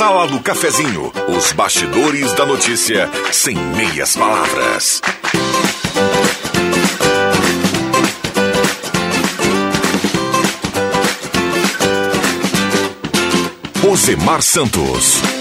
Sala do Cafezinho. Os bastidores da notícia sem meias palavras. Osemar Santos.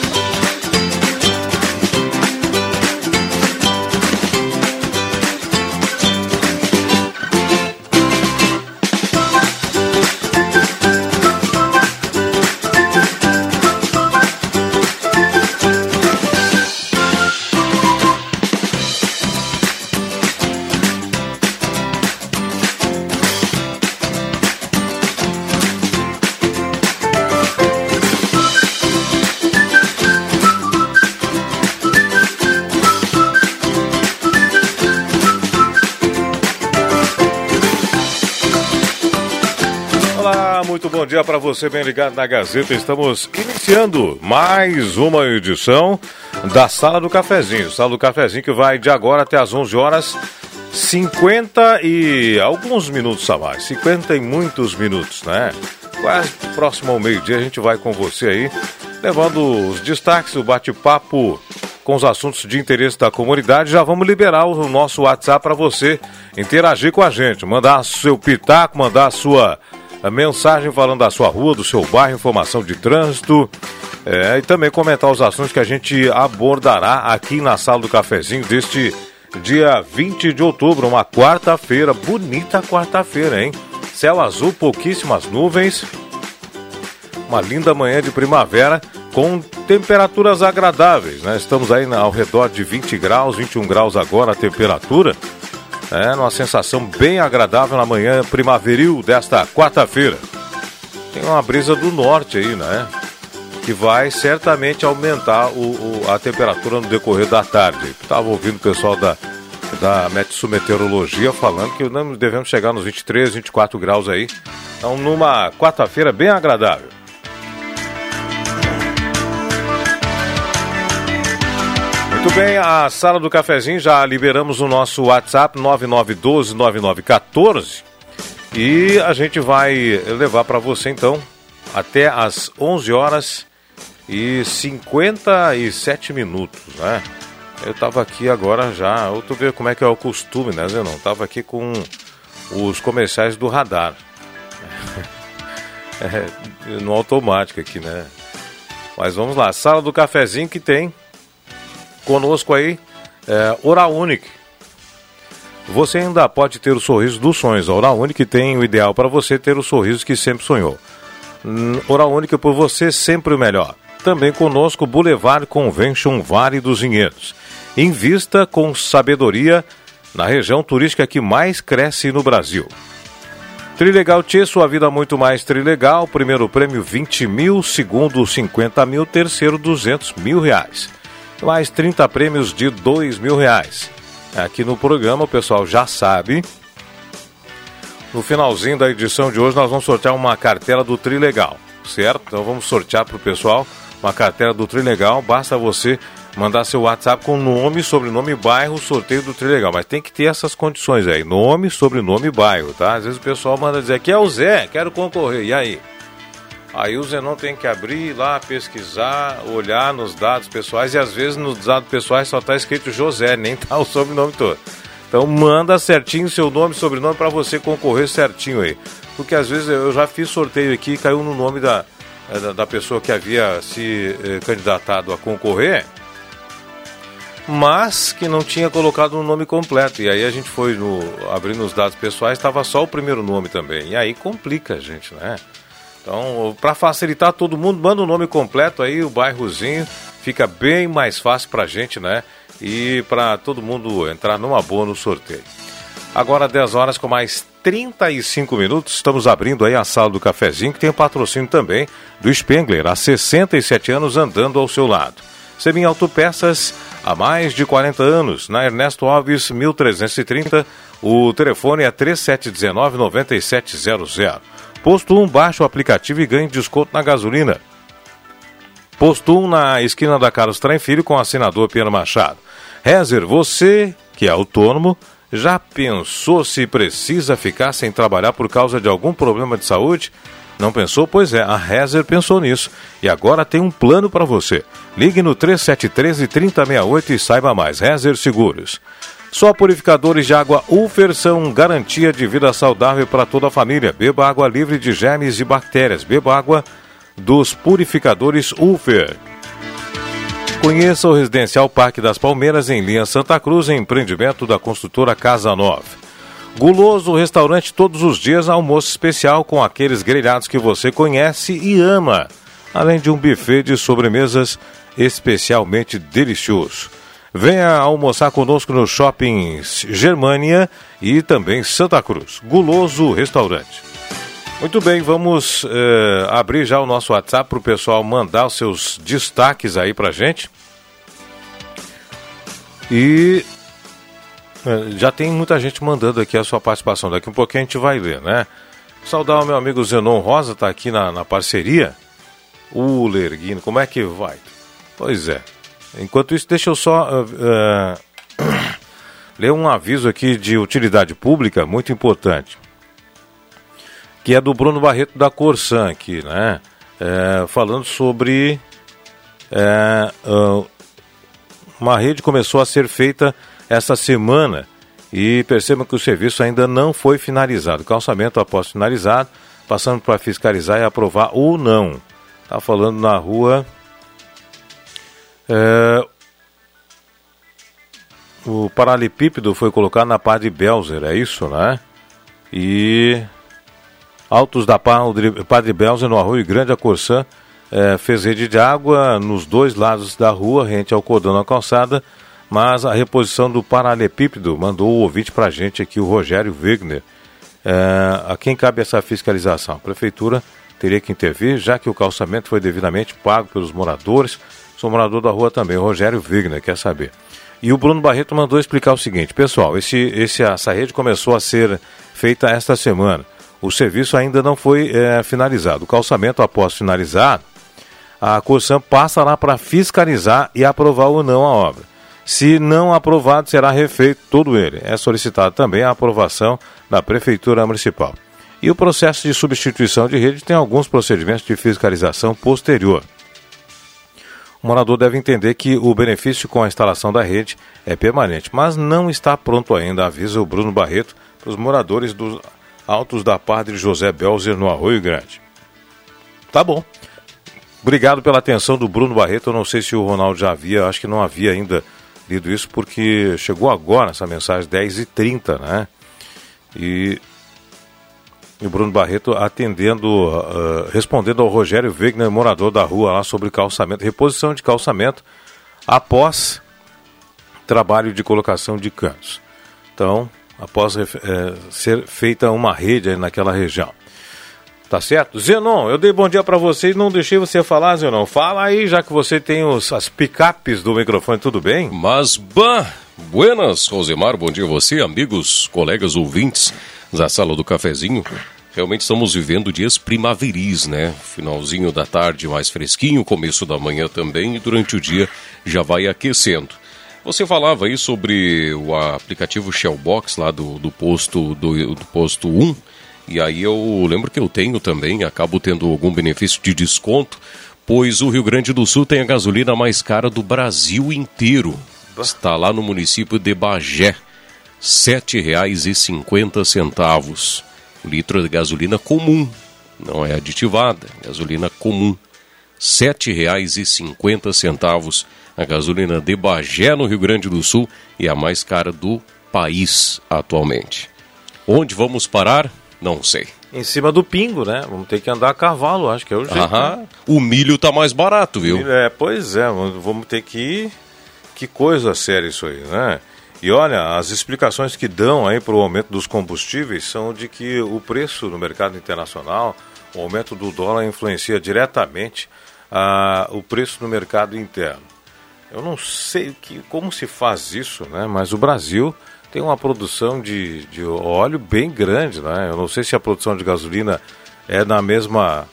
Dia para você bem ligado na Gazeta. Estamos iniciando mais uma edição da Sala do Cafezinho. Sala do Cafezinho que vai de agora até as 11 horas 50 e alguns minutos a mais. 50 e muitos minutos, né? Quase próximo ao meio-dia a gente vai com você aí, levando os destaques, o bate-papo com os assuntos de interesse da comunidade. Já vamos liberar o nosso WhatsApp para você interagir com a gente, mandar seu pitaco, mandar sua a mensagem falando da sua rua, do seu bairro, informação de trânsito. É, e também comentar os assuntos que a gente abordará aqui na sala do cafezinho deste dia 20 de outubro, uma quarta-feira, bonita quarta-feira, hein? Céu azul, pouquíssimas nuvens, uma linda manhã de primavera com temperaturas agradáveis, né? Estamos aí ao redor de 20 graus, 21 graus agora a temperatura. É, numa sensação bem agradável na manhã primaveril desta quarta-feira. Tem uma brisa do norte aí, né? Que vai certamente aumentar o, o a temperatura no decorrer da tarde. Estava ouvindo o pessoal da, da Meteorologia falando que não devemos chegar nos 23, 24 graus aí. Então, numa quarta-feira bem agradável. Muito bem, a sala do cafezinho já liberamos o nosso WhatsApp 99129914 e a gente vai levar para você então até às 11 horas e 57 minutos, né? Eu tava aqui agora já, eu tô vendo como é que é o costume, né, Zenon? Tava aqui com os comerciais do radar. é, no automático aqui, né? Mas vamos lá, sala do cafezinho que tem Conosco aí, é. Você ainda pode ter o sorriso dos sonhos. A Oral tem o ideal para você ter o sorriso que sempre sonhou. Hum, Oral por você sempre o melhor. Também conosco Boulevard Convention Vale dos Vinhedos. Invista com sabedoria na região turística que mais cresce no Brasil. Trilegal Tchê, sua vida muito mais trilegal. Primeiro prêmio 20 mil, segundo 50 mil, terceiro 200 mil reais mais 30 prêmios de dois mil reais. Aqui no programa o pessoal já sabe. No finalzinho da edição de hoje nós vamos sortear uma cartela do Trilegal, certo? Então vamos sortear para o pessoal uma cartela do Trilegal. Basta você mandar seu WhatsApp com nome, sobrenome, bairro, sorteio do Trilegal. Mas tem que ter essas condições aí: nome, sobrenome, bairro, tá? Às vezes o pessoal manda dizer que é o Zé, quero concorrer. E aí? Aí o Zenon tem que abrir lá, pesquisar, olhar nos dados pessoais e às vezes nos dados pessoais só está escrito José, nem tá o sobrenome todo. Então manda certinho seu nome e sobrenome para você concorrer certinho aí. Porque às vezes eu já fiz sorteio aqui e caiu no nome da, da, da pessoa que havia se eh, candidatado a concorrer, mas que não tinha colocado o nome completo. E aí a gente foi no, abrindo os dados pessoais, estava só o primeiro nome também. E aí complica a gente, né? Então, para facilitar todo mundo, manda o nome completo aí, o bairrozinho, fica bem mais fácil para a gente, né? E para todo mundo entrar numa boa no sorteio. Agora 10 horas com mais 35 minutos, estamos abrindo aí a sala do cafezinho, que tem patrocínio também do Spengler, há 67 anos andando ao seu lado. Semin Autopeças há mais de 40 anos, na Ernesto Alves 1330. O telefone é 3719-9700. Posto 1, baixe o aplicativo e ganhe desconto na gasolina. Posto 1 na esquina da Carlos Trem Filho com assinador Piano Machado. Rezer, você que é autônomo, já pensou se precisa ficar sem trabalhar por causa de algum problema de saúde? Não pensou? Pois é, a Rezer pensou nisso e agora tem um plano para você. Ligue no 3713 3068 e saiba mais. Rezer Seguros. Só purificadores de água Ufer são garantia de vida saudável para toda a família. Beba água livre de germes e bactérias. Beba água dos purificadores Ufer. Conheça o Residencial Parque das Palmeiras em linha Santa Cruz, empreendimento da construtora Casa Nova. Guloso Restaurante todos os dias almoço especial com aqueles grelhados que você conhece e ama, além de um buffet de sobremesas especialmente delicioso. Venha almoçar conosco no Shopping Germania e também Santa Cruz. Guloso Restaurante. Muito bem, vamos eh, abrir já o nosso WhatsApp para o pessoal mandar os seus destaques aí para gente. E eh, já tem muita gente mandando aqui a sua participação. Daqui um pouquinho a gente vai ler, né? Saudar o meu amigo Zenon Rosa, tá aqui na, na parceria. O Lerguino, como é que vai? Pois é. Enquanto isso, deixa eu só uh, uh, ler um aviso aqui de utilidade pública muito importante que é do Bruno Barreto da Corsan aqui, né? É, falando sobre é, uh, uma rede começou a ser feita essa semana e percebam que o serviço ainda não foi finalizado. Calçamento após finalizado, passando para fiscalizar e aprovar ou não. Tá falando na rua. É, o paralelepípedo foi colocado na Padre Belzer, é isso, né? E Altos da Padre Belza, no Arroio Grande, a Corsã, é, fez rede de água nos dois lados da rua, rente ao cordão na calçada, mas a reposição do paralelepípedo mandou o ouvinte para a gente aqui, o Rogério Wegner. É, a quem cabe essa fiscalização? A prefeitura teria que intervir, já que o calçamento foi devidamente pago pelos moradores. Sou morador da rua também, Rogério Wegner, quer saber. E o Bruno Barreto mandou explicar o seguinte: pessoal, esse, esse, essa rede começou a ser feita esta semana o serviço ainda não foi é, finalizado. O calçamento, após finalizar, a Corsam passa lá para fiscalizar e aprovar ou não a obra. Se não aprovado, será refeito todo ele. É solicitado também a aprovação da Prefeitura Municipal. E o processo de substituição de rede tem alguns procedimentos de fiscalização posterior. O morador deve entender que o benefício com a instalação da rede é permanente, mas não está pronto ainda, avisa o Bruno Barreto para os moradores dos Altos da Padre José Belzer, no Arroio Grande. Tá bom. Obrigado pela atenção do Bruno Barreto. Eu não sei se o Ronaldo já havia, acho que não havia ainda lido isso, porque chegou agora essa mensagem, 10h30, né? E, e o Bruno Barreto atendendo, uh, respondendo ao Rogério Wegner, morador da rua lá sobre calçamento, reposição de calçamento após trabalho de colocação de canos. Então, após é, ser feita uma rede naquela região. Tá certo? Zenon, eu dei bom dia para você e não deixei você falar, Zenon. Fala aí, já que você tem os, as picapes do microfone, tudo bem? Mas, bah, buenas, Rosemar, bom dia a você, amigos, colegas ouvintes da Sala do Cafezinho. Realmente estamos vivendo dias primaveris, né? Finalzinho da tarde mais fresquinho, começo da manhã também e durante o dia já vai aquecendo. Você falava aí sobre o aplicativo Shellbox lá do, do posto do, do posto 1. E aí eu lembro que eu tenho também, acabo tendo algum benefício de desconto, pois o Rio Grande do Sul tem a gasolina mais cara do Brasil inteiro. Está lá no município de Bagé, R$ 7,50. Litro de gasolina comum, não é aditivada, gasolina comum. R$ 7,50 a gasolina de Bagé, no Rio Grande do Sul, e a mais cara do país atualmente. Onde vamos parar? Não sei. Em cima do pingo, né? Vamos ter que andar a cavalo, acho que é o jeito. Aham. Né? O milho tá mais barato, viu? É, pois é, vamos ter que ir. Que coisa séria isso aí, né? E olha, as explicações que dão aí para o aumento dos combustíveis são de que o preço no mercado internacional, o aumento do dólar influencia diretamente a, o preço no mercado interno. eu não sei que, como se faz isso, né? Mas o Brasil tem uma produção de, de óleo bem grande, né? Eu não sei se a produção de gasolina é na mesma,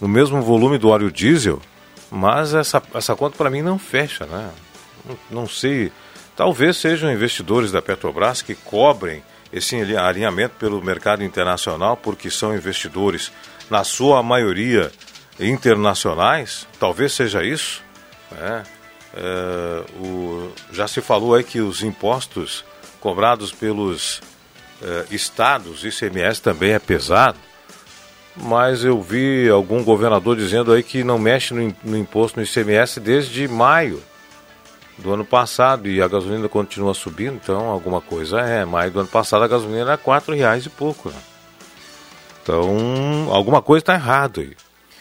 no mesmo volume do óleo diesel, mas essa, essa conta para mim não fecha, né? Não, sei, talvez sejam investidores da Petrobras que cobrem esse alinhamento pelo mercado internacional, porque são investidores, na sua maioria, internacionais, talvez seja isso. Né? É, o, já se falou aí que os impostos cobrados pelos é, estados, ICMS também é pesado, mas eu vi algum governador dizendo aí que não mexe no, no imposto no ICMS desde maio do ano passado e a gasolina continua subindo, então alguma coisa é. Maio do ano passado a gasolina era quatro reais e pouco. Né? Então alguma coisa está errado aí.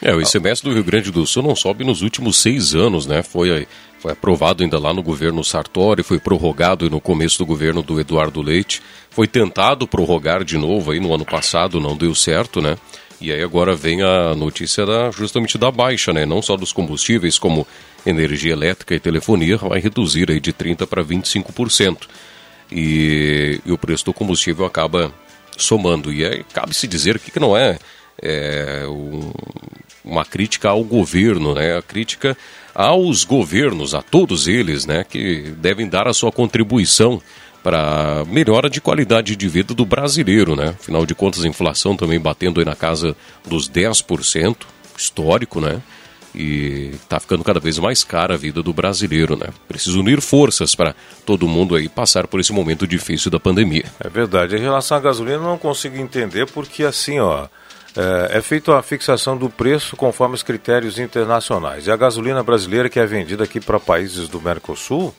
É, o ICMS do Rio Grande do Sul não sobe nos últimos seis anos, né? Foi, foi aprovado ainda lá no governo Sartori, foi prorrogado no começo do governo do Eduardo Leite, foi tentado prorrogar de novo aí no ano passado, não deu certo, né? E aí agora vem a notícia da, justamente da baixa, né? Não só dos combustíveis, como energia elétrica e telefonia, vai reduzir aí de 30% para 25%. E, e o preço do combustível acaba somando. E aí cabe-se dizer que não é, é um, uma crítica ao governo, né? A crítica aos governos, a todos eles, né? Que devem dar a sua contribuição para melhora de qualidade de vida do brasileiro, né? Afinal de contas, a inflação também batendo aí na casa dos 10%, histórico, né? E está ficando cada vez mais cara a vida do brasileiro, né? Precisa unir forças para todo mundo aí passar por esse momento difícil da pandemia. É verdade. Em relação à gasolina, eu não consigo entender porque assim, ó, é, é feita a fixação do preço conforme os critérios internacionais. E a gasolina brasileira que é vendida aqui para países do Mercosul,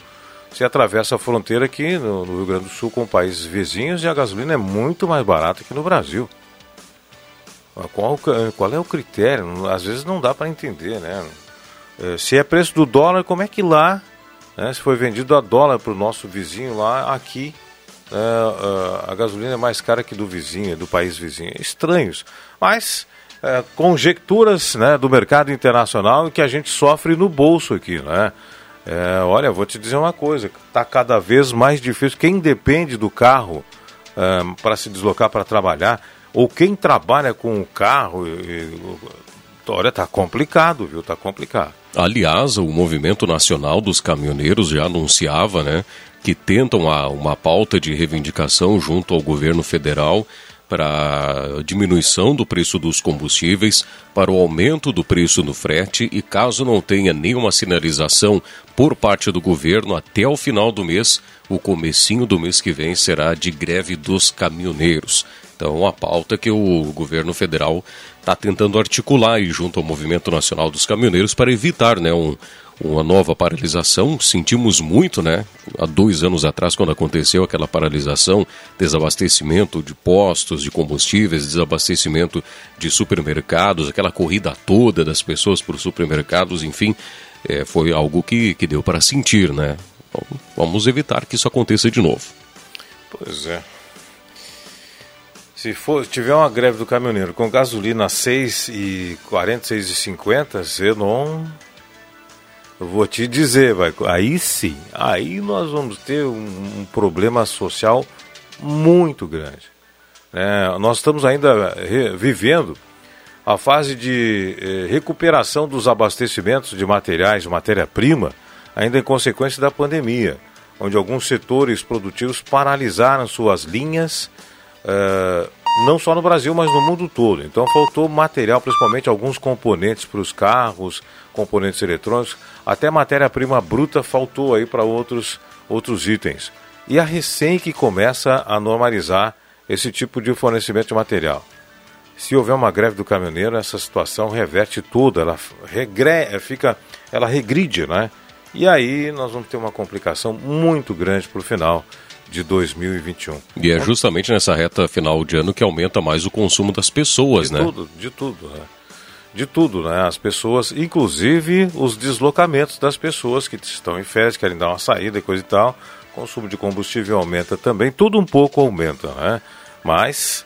você atravessa a fronteira aqui no, no, Rio Grande do Sul com países vizinhos e a gasolina é muito mais barata que no Brasil. Qual, qual é o critério? Às vezes não dá para entender, né? É, se é preço do dólar, como é que lá, né, se foi vendido a dólar para o nosso vizinho lá, aqui é, a gasolina é mais cara que do vizinho, do país vizinho. Estranhos. Mas é, conjecturas né, do mercado internacional que a gente sofre no bolso aqui, né? É, olha, vou te dizer uma coisa, está cada vez mais difícil. Quem depende do carro para se deslocar para trabalhar, ou quem trabalha com o carro, e, olha, está complicado, viu? Está complicado. Aliás, o Movimento Nacional dos Caminhoneiros já anunciava, né, que tentam uma pauta de reivindicação junto ao governo federal para diminuição do preço dos combustíveis, para o aumento do preço no frete e caso não tenha nenhuma sinalização por parte do governo até o final do mês, o comecinho do mês que vem será de greve dos caminhoneiros. Então, a pauta que o governo federal está tentando articular junto ao Movimento Nacional dos Caminhoneiros para evitar né, um, uma nova paralisação. Sentimos muito, né? Há dois anos atrás, quando aconteceu aquela paralisação, desabastecimento de postos de combustíveis, desabastecimento de supermercados, aquela corrida toda das pessoas por supermercados, enfim, é, foi algo que, que deu para sentir, né? Vamos evitar que isso aconteça de novo. Pois é. Se for, tiver uma greve do caminhoneiro com gasolina 6,40, 6,50, eu não eu vou te dizer, vai, aí sim, aí nós vamos ter um, um problema social muito grande. É, nós estamos ainda vivendo a fase de eh, recuperação dos abastecimentos de materiais, matéria-prima, ainda em consequência da pandemia, onde alguns setores produtivos paralisaram suas linhas, eh, não só no Brasil, mas no mundo todo. Então faltou material, principalmente alguns componentes para os carros, componentes eletrônicos, até matéria-prima bruta faltou aí para outros, outros itens. E a recém que começa a normalizar esse tipo de fornecimento de material. Se houver uma greve do caminhoneiro, essa situação reverte tudo, ela regre, fica, ela regride, né? E aí nós vamos ter uma complicação muito grande para o final de 2021. E é justamente nessa reta final de ano que aumenta mais o consumo das pessoas, de né? Tudo, de tudo, né? De tudo, né? As pessoas, inclusive os deslocamentos das pessoas que estão em férias, querem dar uma saída e coisa e tal. O consumo de combustível aumenta também, tudo um pouco aumenta, né? Mas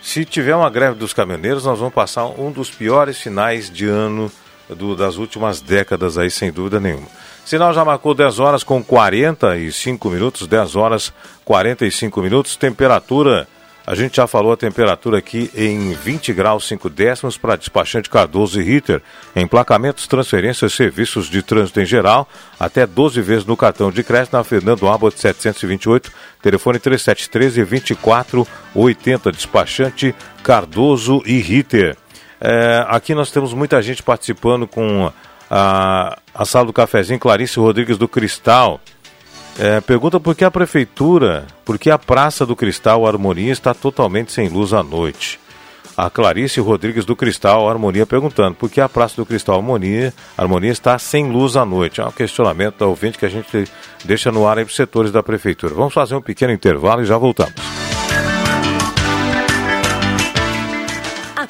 se tiver uma greve dos caminhoneiros, nós vamos passar um dos piores finais de ano do, das últimas décadas aí, sem dúvida nenhuma. Sinal já marcou 10 horas com 45 minutos, 10 horas 45 minutos, temperatura a gente já falou a temperatura aqui em 20 graus 5 décimos para despachante Cardoso e Ritter. Emplacamentos, transferências, serviços de trânsito em geral, até 12 vezes no cartão de crédito na Fernando Abbott 728, telefone 3713 2480, despachante Cardoso e Ritter. É, aqui nós temos muita gente participando com a, a sala do cafezinho, Clarice Rodrigues do Cristal. É, pergunta por que a prefeitura, por que a Praça do Cristal Harmonia está totalmente sem luz à noite. A Clarice Rodrigues do Cristal Harmonia perguntando por que a Praça do Cristal Harmonia, Harmonia está sem luz à noite. É um questionamento da ouvinte que a gente deixa no ar aí para os setores da prefeitura. Vamos fazer um pequeno intervalo e já voltamos.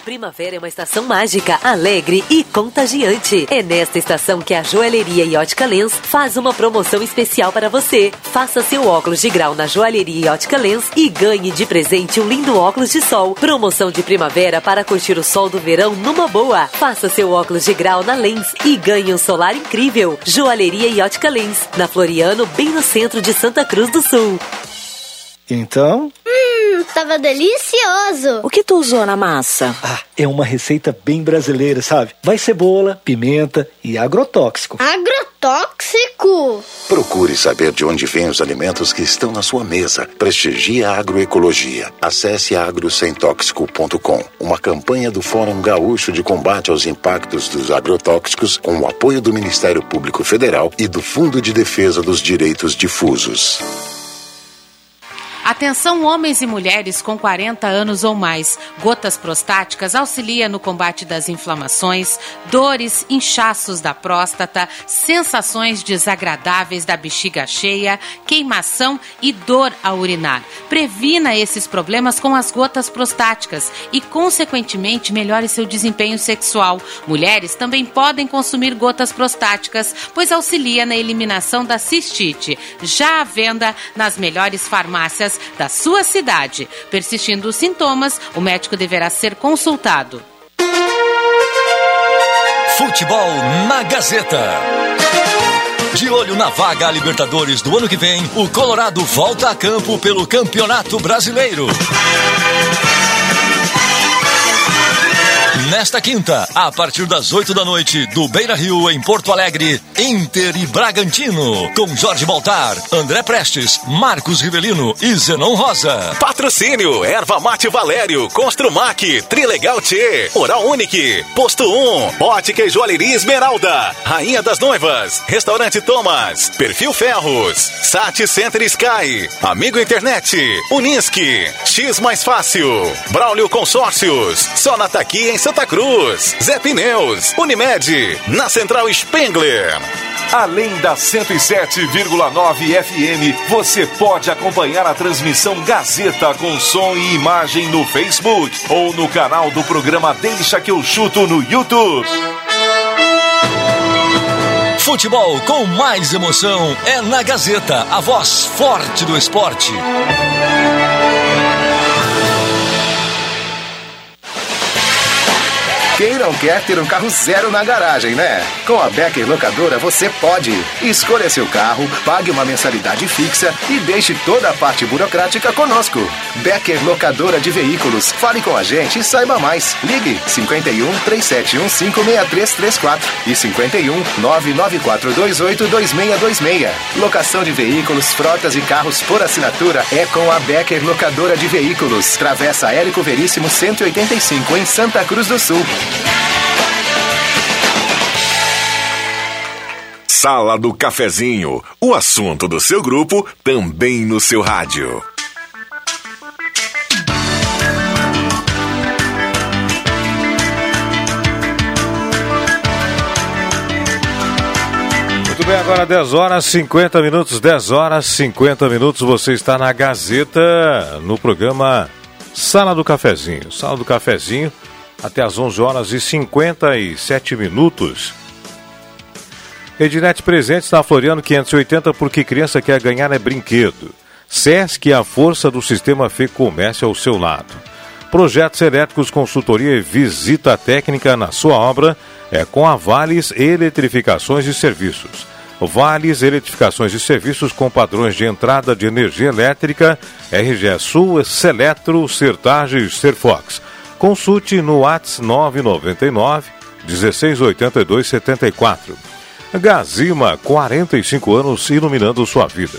Primavera é uma estação mágica, alegre e contagiante. É nesta estação que a Joalheria e Ótica Lens faz uma promoção especial para você. Faça seu óculos de grau na Joalheria e Ótica Lens e ganhe de presente um lindo óculos de sol. Promoção de primavera para curtir o sol do verão numa boa. Faça seu óculos de grau na Lens e ganhe um solar incrível. Joalheria e Ótica Lens, na Floriano, bem no centro de Santa Cruz do Sul. Então? Hum, tava delicioso. O que tu usou na massa? Ah, é uma receita bem brasileira, sabe? Vai cebola, pimenta e agrotóxico. Agrotóxico? Procure saber de onde vêm os alimentos que estão na sua mesa. Prestigie a agroecologia. Acesse agrosemtóxico.com, uma campanha do Fórum Gaúcho de Combate aos Impactos dos Agrotóxicos com o apoio do Ministério Público Federal e do Fundo de Defesa dos Direitos Difusos. Atenção homens e mulheres com 40 anos ou mais. Gotas prostáticas auxilia no combate das inflamações, dores, inchaços da próstata, sensações desagradáveis da bexiga cheia, queimação e dor ao urinar. Previna esses problemas com as gotas prostáticas e, consequentemente, melhore seu desempenho sexual. Mulheres também podem consumir gotas prostáticas, pois auxilia na eliminação da cistite. Já à venda nas melhores farmácias da sua cidade. Persistindo os sintomas, o médico deverá ser consultado. Futebol na Gazeta. De olho na vaga Libertadores do ano que vem, o Colorado volta a campo pelo Campeonato Brasileiro. Nesta quinta, a partir das 8 da noite, do Beira Rio, em Porto Alegre, Inter e Bragantino, com Jorge Baltar, André Prestes, Marcos Rivelino e Zenon Rosa. Patrocínio, Erva Mate Valério, Construmac, Trilegal T, Oral Unique, Posto 1, Ótica e Joalheria Esmeralda, Rainha das Noivas, Restaurante Thomas, Perfil Ferros, Sat Center Sky, Amigo Internet, Unisque, X Mais Fácil, Braulio Consórcios, Sonata aqui em Santa Cruz, Zé Pneus, Unimed, na Central Spengler. Além da 107,9 FM, você pode acompanhar a transmissão Gazeta com som e imagem no Facebook ou no canal do programa Deixa que eu chuto no YouTube. Futebol com mais emoção é na Gazeta, a voz forte do esporte. Quem não quer ter um carro zero na garagem, né? Com a Becker Locadora você pode. Escolha seu carro, pague uma mensalidade fixa e deixe toda a parte burocrática conosco. Becker Locadora de Veículos. Fale com a gente e saiba mais. Ligue 51 3715 6334 e 51 99428 2626. Locação de veículos, frotas e carros por assinatura é com a Becker Locadora de Veículos. Travessa Érico Veríssimo 185 em Santa Cruz do Sul. Sala do Cafezinho, o assunto do seu grupo também no seu rádio. Muito bem, agora 10 horas 50 minutos, 10 horas 50 minutos. Você está na Gazeta, no programa Sala do Cafezinho. Sala do Cafezinho, até às 11 horas e 57 minutos. Ednet Presentes na Floriano 580, porque criança quer ganhar é brinquedo. SESC é a força do sistema Fê Comércio ao seu lado. Projetos elétricos, consultoria e visita técnica na sua obra é com a Vales Eletrificações e Serviços. Vales Eletrificações e Serviços com padrões de entrada de energia elétrica, RGE Sul, Seletro, Sertage e Serfox. Consulte no WhatsApp 999 1682 74. Gazima, 45 anos iluminando sua vida.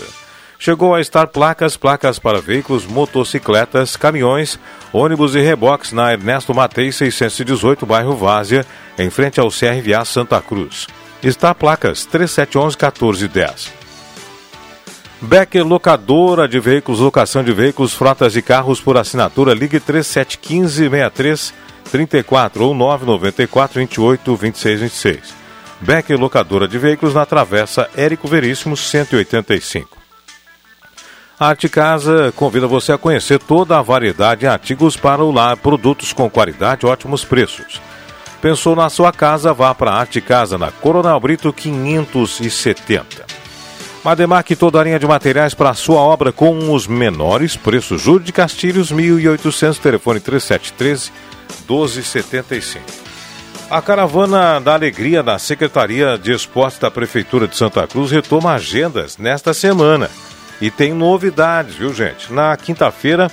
Chegou a estar placas, placas para veículos, motocicletas, caminhões, ônibus e reboques na Ernesto Matei 618, bairro Várzea, em frente ao CRVA Santa Cruz. Está placas 3711 1410. Becker Locadora de Veículos, locação de veículos, frotas e carros por assinatura, ligue 3715 63 34 ou 994 28 26 26. Becker Locadora de Veículos na Travessa Érico Veríssimo 185. A Arte Casa convida você a conhecer toda a variedade de artigos para o lar, produtos com qualidade e ótimos preços. Pensou na sua casa? Vá para a Arte Casa na Coronel Brito 570. Mademac toda a linha de materiais para a sua obra com os menores preços. Júlio de Castilhos 1800, telefone 3713 1275. A caravana da alegria da Secretaria de Esportes da Prefeitura de Santa Cruz retoma agendas nesta semana. E tem novidades, viu, gente? Na quinta-feira,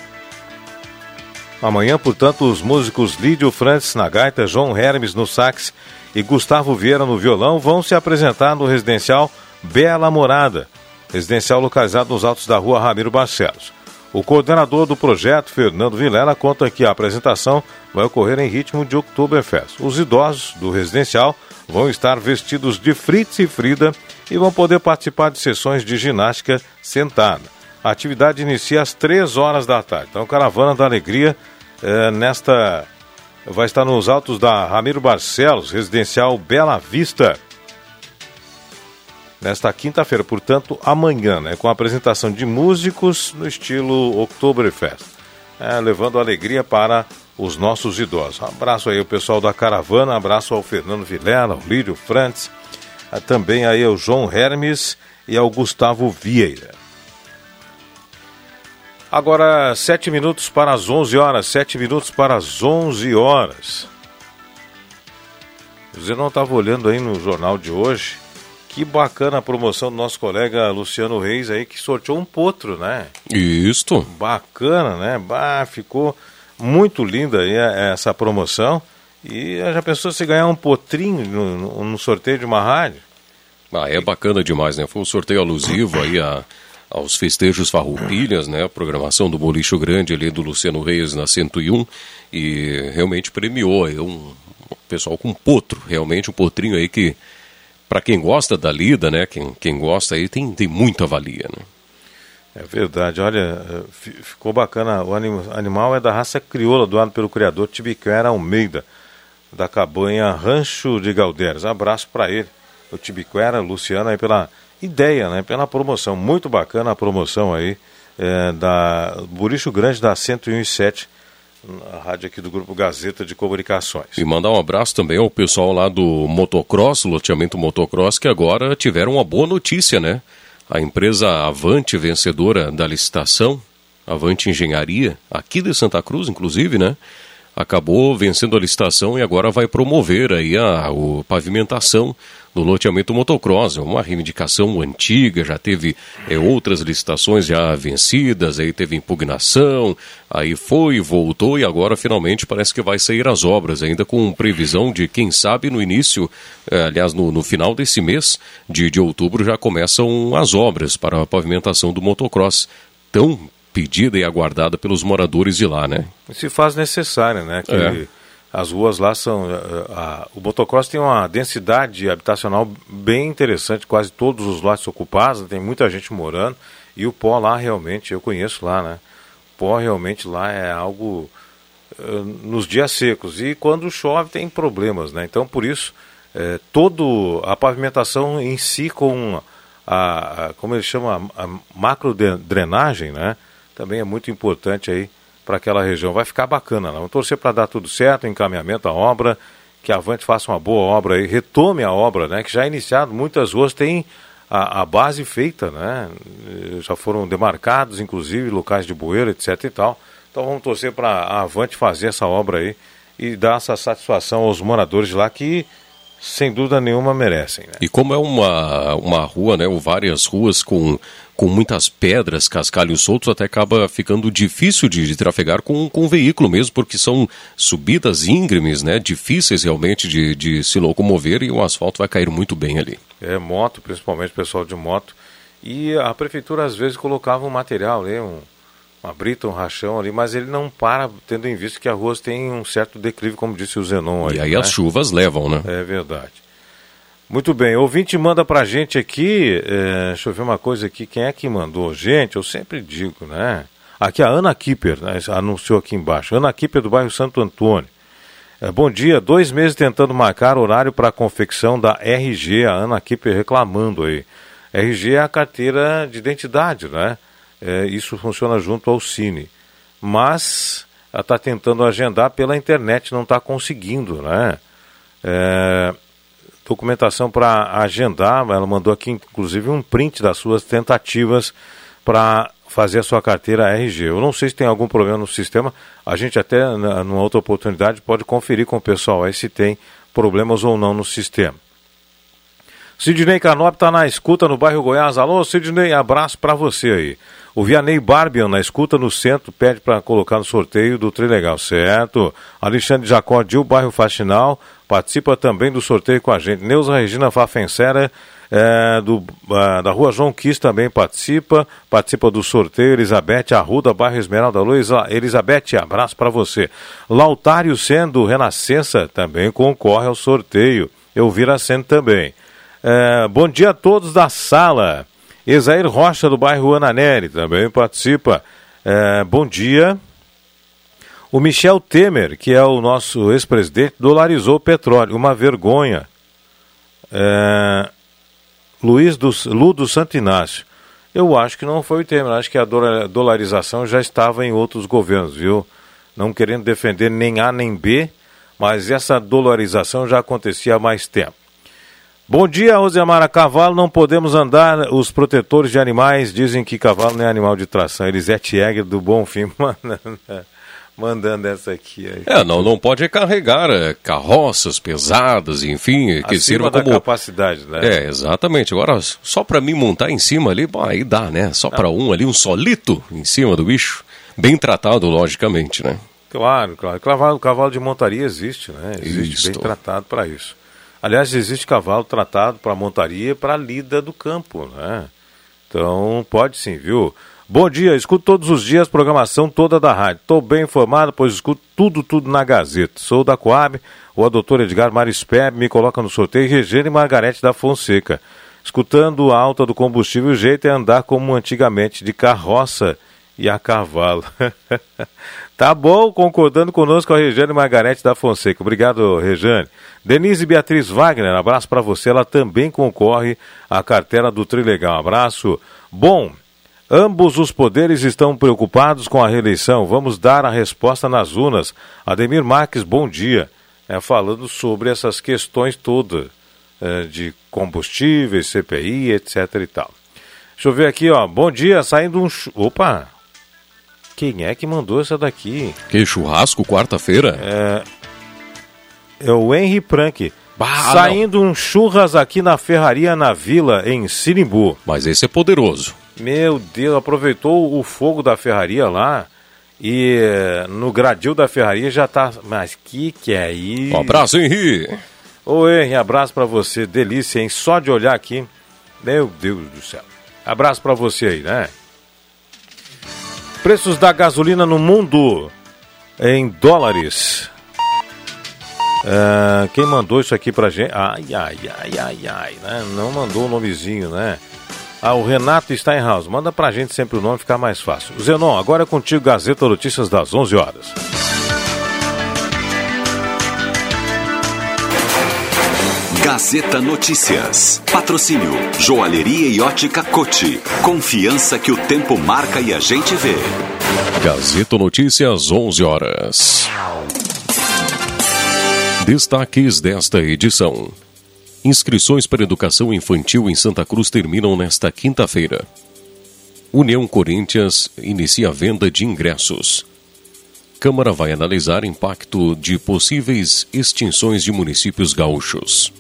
amanhã, portanto, os músicos Lídio Francis na gaita, João Hermes no sax e Gustavo Vieira no violão vão se apresentar no residencial Bela Morada, residencial localizado nos altos da rua Ramiro Barcelos. O coordenador do projeto, Fernando Vilela, conta que a apresentação vai ocorrer em ritmo de Oktoberfest. Os idosos do residencial vão estar vestidos de Fritz e Frida e vão poder participar de sessões de ginástica sentada. A atividade inicia às 3 horas da tarde. Então, Caravana da Alegria, eh, nesta. vai estar nos altos da Ramiro Barcelos, residencial Bela Vista. Nesta quinta-feira, portanto, amanhã, né, com a apresentação de músicos no estilo Oktoberfest, é, levando alegria para os nossos idosos. Um abraço aí ao pessoal da caravana, abraço ao Fernando Vilela, ao Lírio Frantz, também aí ao João Hermes e ao Gustavo Vieira. Agora, sete minutos para as 11 horas, sete minutos para as 11 horas. Você não estava olhando aí no jornal de hoje? Que bacana a promoção do nosso colega Luciano Reis aí, que sorteou um potro, né? Isto. Bacana, né? Bah, ficou muito linda aí essa promoção. E já pensou se ganhar um potrinho no, no, no sorteio de uma rádio? Ah, é bacana demais, né? Foi um sorteio alusivo aí a, aos festejos farroupilhas, né? A programação do Bolicho Grande ali do Luciano Reis na 101 e realmente premiou aí um, um pessoal com potro, realmente um potrinho aí que para quem gosta da lida, né? Quem, quem gosta aí tem, tem muita valia, né? É verdade, olha, ficou bacana. O animal é da raça crioula, doado pelo criador Tibiquera Almeida, da cabanha Rancho de Galderes. Abraço para ele, o Tibiquera, Luciano, aí pela ideia, né? Pela promoção. Muito bacana a promoção aí é, da Buricho Grande da 1017 a rádio aqui do Grupo Gazeta de Comunicações. E mandar um abraço também ao pessoal lá do Motocross, loteamento Motocross, que agora tiveram uma boa notícia, né? A empresa Avante, vencedora da licitação, Avante Engenharia, aqui de Santa Cruz, inclusive, né? Acabou vencendo a licitação e agora vai promover aí a, a pavimentação do loteamento motocross. É uma reivindicação antiga, já teve é, outras licitações já vencidas, aí teve impugnação, aí foi, voltou e agora finalmente parece que vai sair as obras, ainda com previsão de, quem sabe, no início, é, aliás, no, no, final desse mês de, de outubro já começam as obras para a pavimentação do motocross. Tão pedida e aguardada pelos moradores de lá, né? Se faz necessário, né? Que... É as ruas lá são. A, eh, eh, a, o motocross tem uma densidade habitacional bem interessante, quase todos os lotes ocupados, tem muita gente morando. E o pó lá realmente, eu conheço lá, né? O pó realmente lá é algo uh, nos dias secos. E quando chove tem problemas, né? Então por isso, é, todo a pavimentação em si com a, a como ele chama, a macro drenagem, né? Também é muito importante aí para aquela região. Vai ficar bacana, Vamos torcer para dar tudo certo, encaminhamento à obra, que a Avante faça uma boa obra aí, retome a obra, né? Que já é iniciado, muitas ruas têm a, a, base feita, né? Já foram demarcados, inclusive, locais de bueiro, etc e tal. Então vamos torcer para a Avante fazer essa obra aí e dar essa satisfação aos moradores de lá que sem dúvida nenhuma merecem. Né? E como é uma, uma rua, né, ou várias ruas com, com muitas pedras, cascalhos soltos, até acaba ficando difícil de, de trafegar com, com o veículo mesmo, porque são subidas íngremes, né, difíceis realmente de, de se locomover e o asfalto vai cair muito bem ali. É, moto, principalmente pessoal de moto. E a prefeitura às vezes colocava um material ali, um, uma brita, um rachão ali, mas ele não para, tendo em vista que a rua tem um certo declive, como disse o Zenon. Aí, e aí né? as chuvas levam, né? É verdade. Muito bem, ouvinte manda pra gente aqui, é, deixa eu ver uma coisa aqui, quem é que mandou? Gente, eu sempre digo, né? Aqui a Ana Kipper, né, anunciou aqui embaixo, Ana Kipper do bairro Santo Antônio. É, bom dia, dois meses tentando marcar horário para a confecção da RG, a Ana Kipper reclamando aí. RG é a carteira de identidade, né? É, isso funciona junto ao Cine. Mas ela está tentando agendar pela internet, não está conseguindo, né? É, documentação para agendar, ela mandou aqui inclusive um print das suas tentativas para fazer a sua carteira RG. Eu não sei se tem algum problema no sistema, a gente até numa outra oportunidade pode conferir com o pessoal aí se tem problemas ou não no sistema. Sidney Canop está na escuta no bairro Goiás. Alô, Sidney, abraço para você aí. O Vianney Barbian na escuta no centro pede para colocar no sorteio do Trilegal, certo? Alexandre Jacó Dil, bairro Faxinal, participa também do sorteio com a gente. Neuza Regina Fafensera, é, do, uh, da rua João Quis também participa, participa do sorteio. Elizabeth Arruda, bairro Esmeralda Luz. Elizabeth, abraço para você. Lautário Sendo, Renascença, também concorre ao sorteio. Eu vira Sendo também. É, bom dia a todos da sala. Esair Rocha, do bairro Ananeri, também participa. É, bom dia. O Michel Temer, que é o nosso ex-presidente, dolarizou o petróleo. Uma vergonha. É, Luiz Lu do Santo Inácio. Eu acho que não foi o Temer. Acho que a dolarização já estava em outros governos, viu? Não querendo defender nem A nem B, mas essa dolarização já acontecia há mais tempo. Bom dia, Rosemara. Cavalo não podemos andar. Os protetores de animais dizem que cavalo não é animal de tração. Elisete Egger do Bonfim mandando, mandando essa aqui. É, não, não pode carregar é, carroças pesadas, enfim, que sirva como capacidade, né? É, exatamente. Agora, só para mim montar em cima ali, bom, aí dá, né? Só para um ali, um solito em cima do bicho. Bem tratado, logicamente, né? Claro, claro. Cavalo, cavalo de montaria existe, né? Existe Isto. bem tratado para isso. Aliás, existe cavalo tratado para montaria para lida do campo, né? Então, pode sim, viu? Bom dia, escuto todos os dias programação toda da rádio. Estou bem informado, pois escuto tudo, tudo na Gazeta. Sou da Coab, o doutor Edgar Marispeb me coloca no sorteio Regina e Margarete da Fonseca. Escutando a alta do combustível, o jeito é andar como antigamente, de carroça e a cavalo. Tá bom, concordando conosco a Rejane Margarete da Fonseca. Obrigado, Rejane. Denise Beatriz Wagner, abraço para você. Ela também concorre à cartela do Trilegal. Abraço. Bom, ambos os poderes estão preocupados com a reeleição. Vamos dar a resposta nas urnas. Ademir Marques, bom dia. É, falando sobre essas questões todas é, de combustíveis, CPI, etc e tal. Deixa eu ver aqui, ó. Bom dia, saindo um. Opa! Quem é que mandou essa daqui? Que churrasco quarta-feira? É, é o Henry Prank. Bah, Saindo não. um churras aqui na Ferraria na Vila, em Sirimbu. Mas esse é poderoso. Meu Deus, aproveitou o fogo da ferraria lá e no gradil da ferraria já tá. Mas que que é isso? Um abraço, Henry. Ô Henry, abraço para você. Delícia, hein? Só de olhar aqui. Meu Deus do céu. Abraço para você aí, né? Preços da gasolina no mundo em dólares. Uh, quem mandou isso aqui pra gente? Ai, ai, ai, ai, ai, né? Não mandou o nomezinho, né? Ah, o Renato Steinhaus. Manda pra gente sempre o nome, ficar mais fácil. Zenon, agora é contigo, Gazeta Notícias das 11 horas. Gazeta Notícias. Patrocínio Joalheria e Ótica Cote. Confiança que o tempo marca e a gente vê. Gazeta Notícias, 11 horas. Destaques desta edição. Inscrições para educação infantil em Santa Cruz terminam nesta quinta-feira. União Corinthians inicia a venda de ingressos. Câmara vai analisar impacto de possíveis extinções de municípios gaúchos.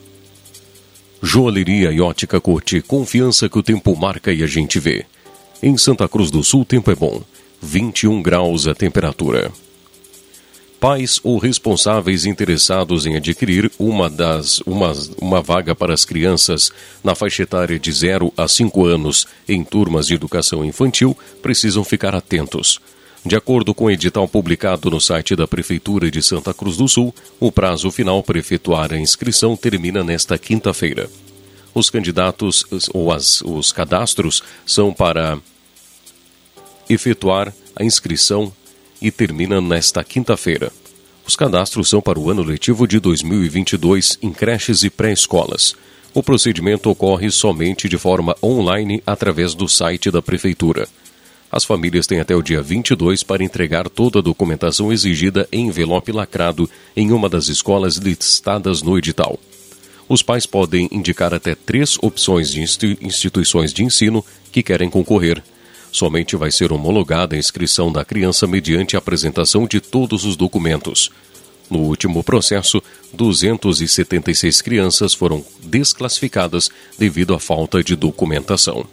Joalheria e ótica Corte, confiança que o tempo marca e a gente vê. Em Santa Cruz do Sul, tempo é bom. 21 graus a temperatura. Pais ou responsáveis interessados em adquirir uma, das, uma, uma vaga para as crianças na faixa etária de 0 a 5 anos em turmas de educação infantil precisam ficar atentos. De acordo com o edital publicado no site da Prefeitura de Santa Cruz do Sul, o prazo final para efetuar a inscrição termina nesta quinta-feira. Os candidatos ou as, os cadastros são para efetuar a inscrição e termina nesta quinta-feira. Os cadastros são para o ano letivo de 2022 em creches e pré-escolas. O procedimento ocorre somente de forma online através do site da Prefeitura. As famílias têm até o dia 22 para entregar toda a documentação exigida em envelope lacrado em uma das escolas listadas no edital. Os pais podem indicar até três opções de instituições de ensino que querem concorrer Somente vai ser homologada a inscrição da criança mediante a apresentação de todos os documentos. No último processo, 276 crianças foram desclassificadas devido à falta de documentação.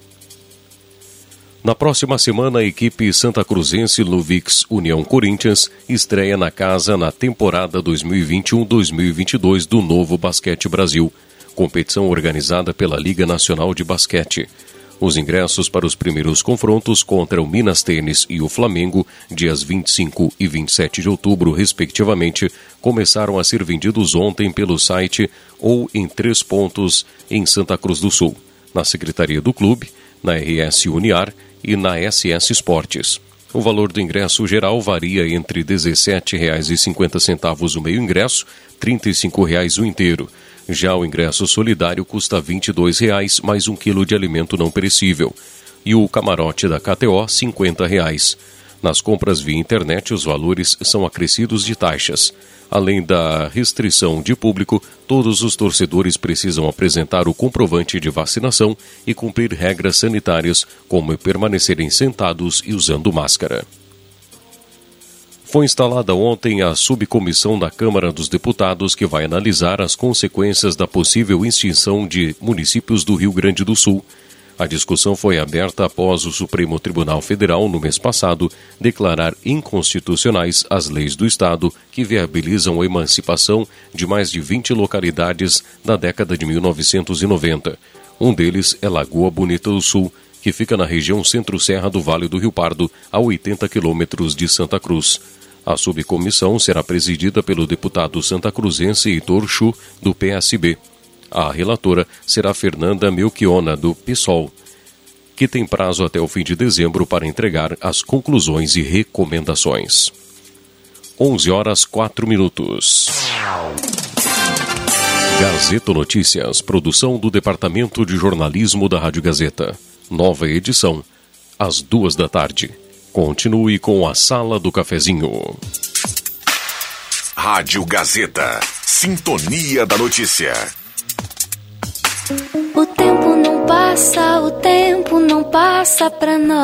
Na próxima semana, a equipe Santa Cruzense Luvix União Corinthians estreia na casa na temporada 2021-2022 do Novo Basquete Brasil, competição organizada pela Liga Nacional de Basquete. Os ingressos para os primeiros confrontos contra o Minas Tênis e o Flamengo, dias 25 e 27 de outubro, respectivamente, começaram a ser vendidos ontem pelo site ou em três pontos em Santa Cruz do Sul, na Secretaria do Clube, na RS Uniar e na SS Esportes. O valor do ingresso geral varia entre R$ 17,50 o meio ingresso, R$ 35,00 o inteiro. Já o ingresso solidário custa R$ 22,00 mais um quilo de alimento não perecível. E o camarote da KTO, R$ 50,00. Nas compras via internet, os valores são acrescidos de taxas. Além da restrição de público, todos os torcedores precisam apresentar o comprovante de vacinação e cumprir regras sanitárias, como permanecerem sentados e usando máscara. Foi instalada ontem a subcomissão da Câmara dos Deputados que vai analisar as consequências da possível extinção de municípios do Rio Grande do Sul. A discussão foi aberta após o Supremo Tribunal Federal, no mês passado, declarar inconstitucionais as leis do Estado que viabilizam a emancipação de mais de 20 localidades na década de 1990. Um deles é Lagoa Bonita do Sul, que fica na região centro-serra do Vale do Rio Pardo, a 80 quilômetros de Santa Cruz. A subcomissão será presidida pelo deputado santacruzense Heitor Chu, do PSB. A relatora será Fernanda Melchiona, do PSOL, que tem prazo até o fim de dezembro para entregar as conclusões e recomendações. 11 horas 4 minutos. Gazeta Notícias, produção do Departamento de Jornalismo da Rádio Gazeta. Nova edição, às duas da tarde. Continue com a Sala do Cafezinho. Rádio Gazeta. Sintonia da Notícia. O tempo não passa, o tempo não passa pra nós.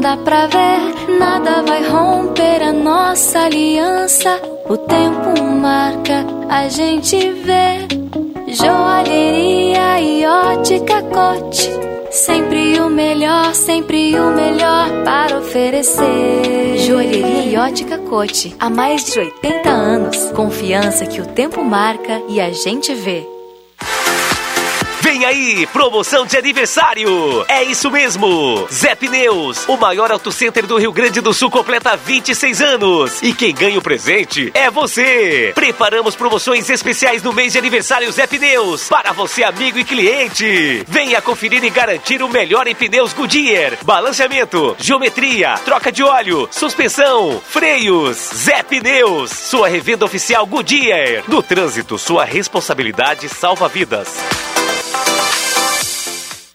Dá pra ver, nada vai romper a nossa aliança. O tempo marca, a gente vê. Joalheria e ótica cote Sempre o melhor, sempre o melhor para oferecer. Joalheria ótica Cote. Há mais de 80 anos. Confiança que o tempo marca e a gente vê. Vem aí, promoção de aniversário! É isso mesmo! Zé Pneus, o maior auto center do Rio Grande do Sul, completa 26 anos. E quem ganha o presente é você! Preparamos promoções especiais no mês de aniversário Zé Pneus, para você, amigo e cliente. Venha conferir e garantir o melhor em pneus Goodyear, balanceamento, geometria, troca de óleo, suspensão, freios. Zé Pneus, sua revenda oficial Goodyear. No trânsito, sua responsabilidade salva vidas.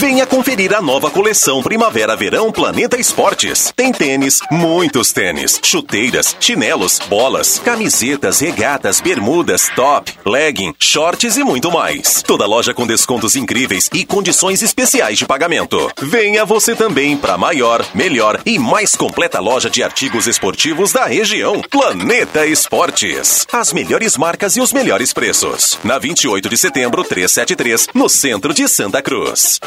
Venha conferir a nova coleção Primavera-Verão Planeta Esportes. Tem tênis, muitos tênis, chuteiras, chinelos, bolas, camisetas, regatas, bermudas, top, legging, shorts e muito mais. Toda loja com descontos incríveis e condições especiais de pagamento. Venha você também para a maior, melhor e mais completa loja de artigos esportivos da região. Planeta Esportes. As melhores marcas e os melhores preços. Na 28 de setembro, 373, no centro de Santa Cruz.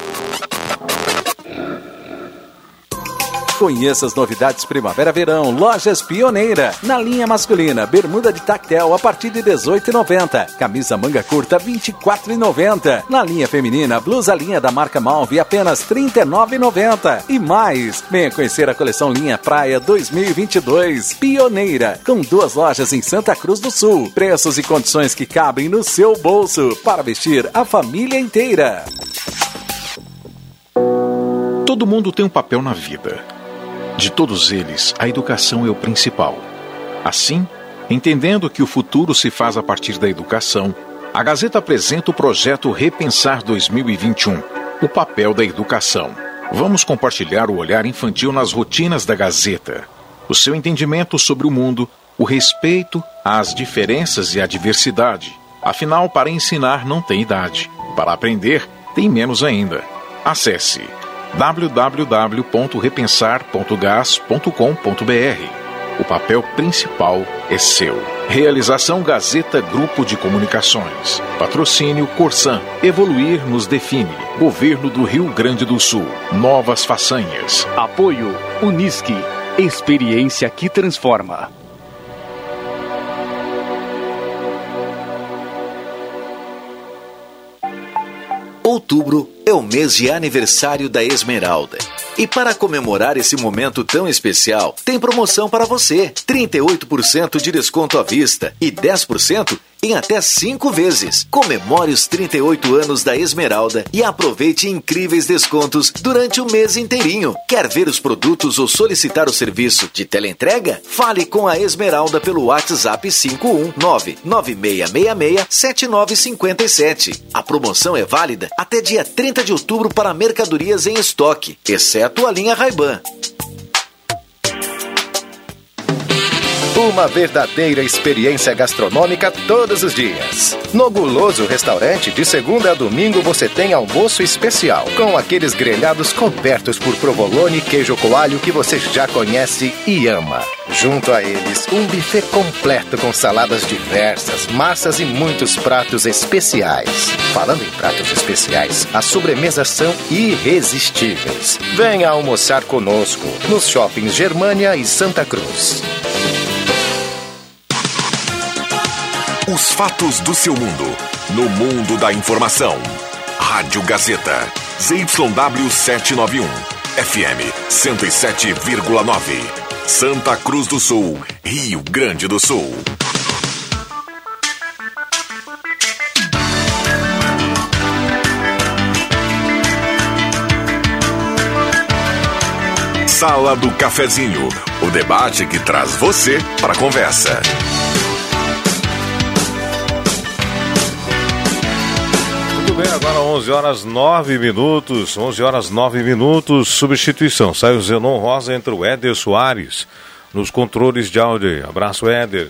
Conheça as novidades Primavera-Verão, Lojas Pioneira. Na linha masculina, bermuda de tactel a partir de 18,90. Camisa manga curta 24,90. Na linha feminina, blusa linha da marca Malve apenas 39,90. E mais, venha conhecer a coleção linha Praia 2022. Pioneira, com duas lojas em Santa Cruz do Sul. Preços e condições que cabem no seu bolso para vestir a família inteira. Todo mundo tem um papel na vida. De todos eles, a educação é o principal. Assim, entendendo que o futuro se faz a partir da educação, a Gazeta apresenta o projeto Repensar 2021 o papel da educação. Vamos compartilhar o olhar infantil nas rotinas da Gazeta, o seu entendimento sobre o mundo, o respeito às diferenças e à diversidade. Afinal, para ensinar não tem idade, para aprender tem menos ainda. Acesse www.repensar.gas.com.br. O papel principal é seu. Realização Gazeta Grupo de Comunicações. Patrocínio Corsan. Evoluir nos define. Governo do Rio Grande do Sul. Novas façanhas. Apoio Unisque. Experiência que transforma. Outubro é o mês de aniversário da Esmeralda. E para comemorar esse momento tão especial, tem promoção para você: 38% de desconto à vista e 10% em até 5 vezes. Comemore os 38 anos da Esmeralda e aproveite incríveis descontos durante o mês inteirinho. Quer ver os produtos ou solicitar o serviço de teleentrega? Fale com a Esmeralda pelo WhatsApp 519-9666-7957. A promoção é válida até dia 30 de outubro para mercadorias em estoque, exceto a linha Ray-Ban. Uma verdadeira experiência gastronômica todos os dias. No Guloso Restaurante, de segunda a domingo, você tem almoço especial, com aqueles grelhados cobertos por provolone e queijo coalho que você já conhece e ama. Junto a eles, um buffet completo com saladas diversas, massas e muitos pratos especiais. Falando em pratos especiais, as sobremesas são irresistíveis. Venha almoçar conosco nos shoppings Germânia e Santa Cruz. Os fatos do seu mundo. No mundo da informação. Rádio Gazeta. ZYW 791. FM 107,9. Santa Cruz do Sul. Rio Grande do Sul. Sala do Cafezinho. O debate que traz você para a conversa. Muito bem, agora 11 horas 9 minutos. 11 horas 9 minutos. Substituição. Sai o Zenon Rosa, entra o Éder Soares nos controles de áudio. Abraço, Éder.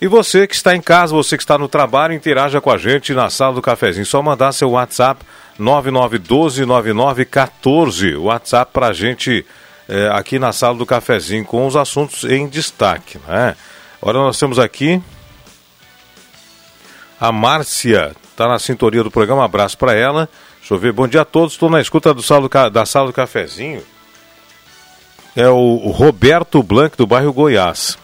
E você que está em casa, você que está no trabalho, interaja com a gente na sala do cafezinho. Só mandar seu WhatsApp 99129914. WhatsApp para a gente é, aqui na sala do cafezinho com os assuntos em destaque. Né? Agora nós temos aqui a Márcia, está na sintonia do programa. Abraço para ela. Deixa eu ver. Bom dia a todos. Estou na escuta do sala do, da sala do cafezinho. É o, o Roberto Blanc do bairro Goiás.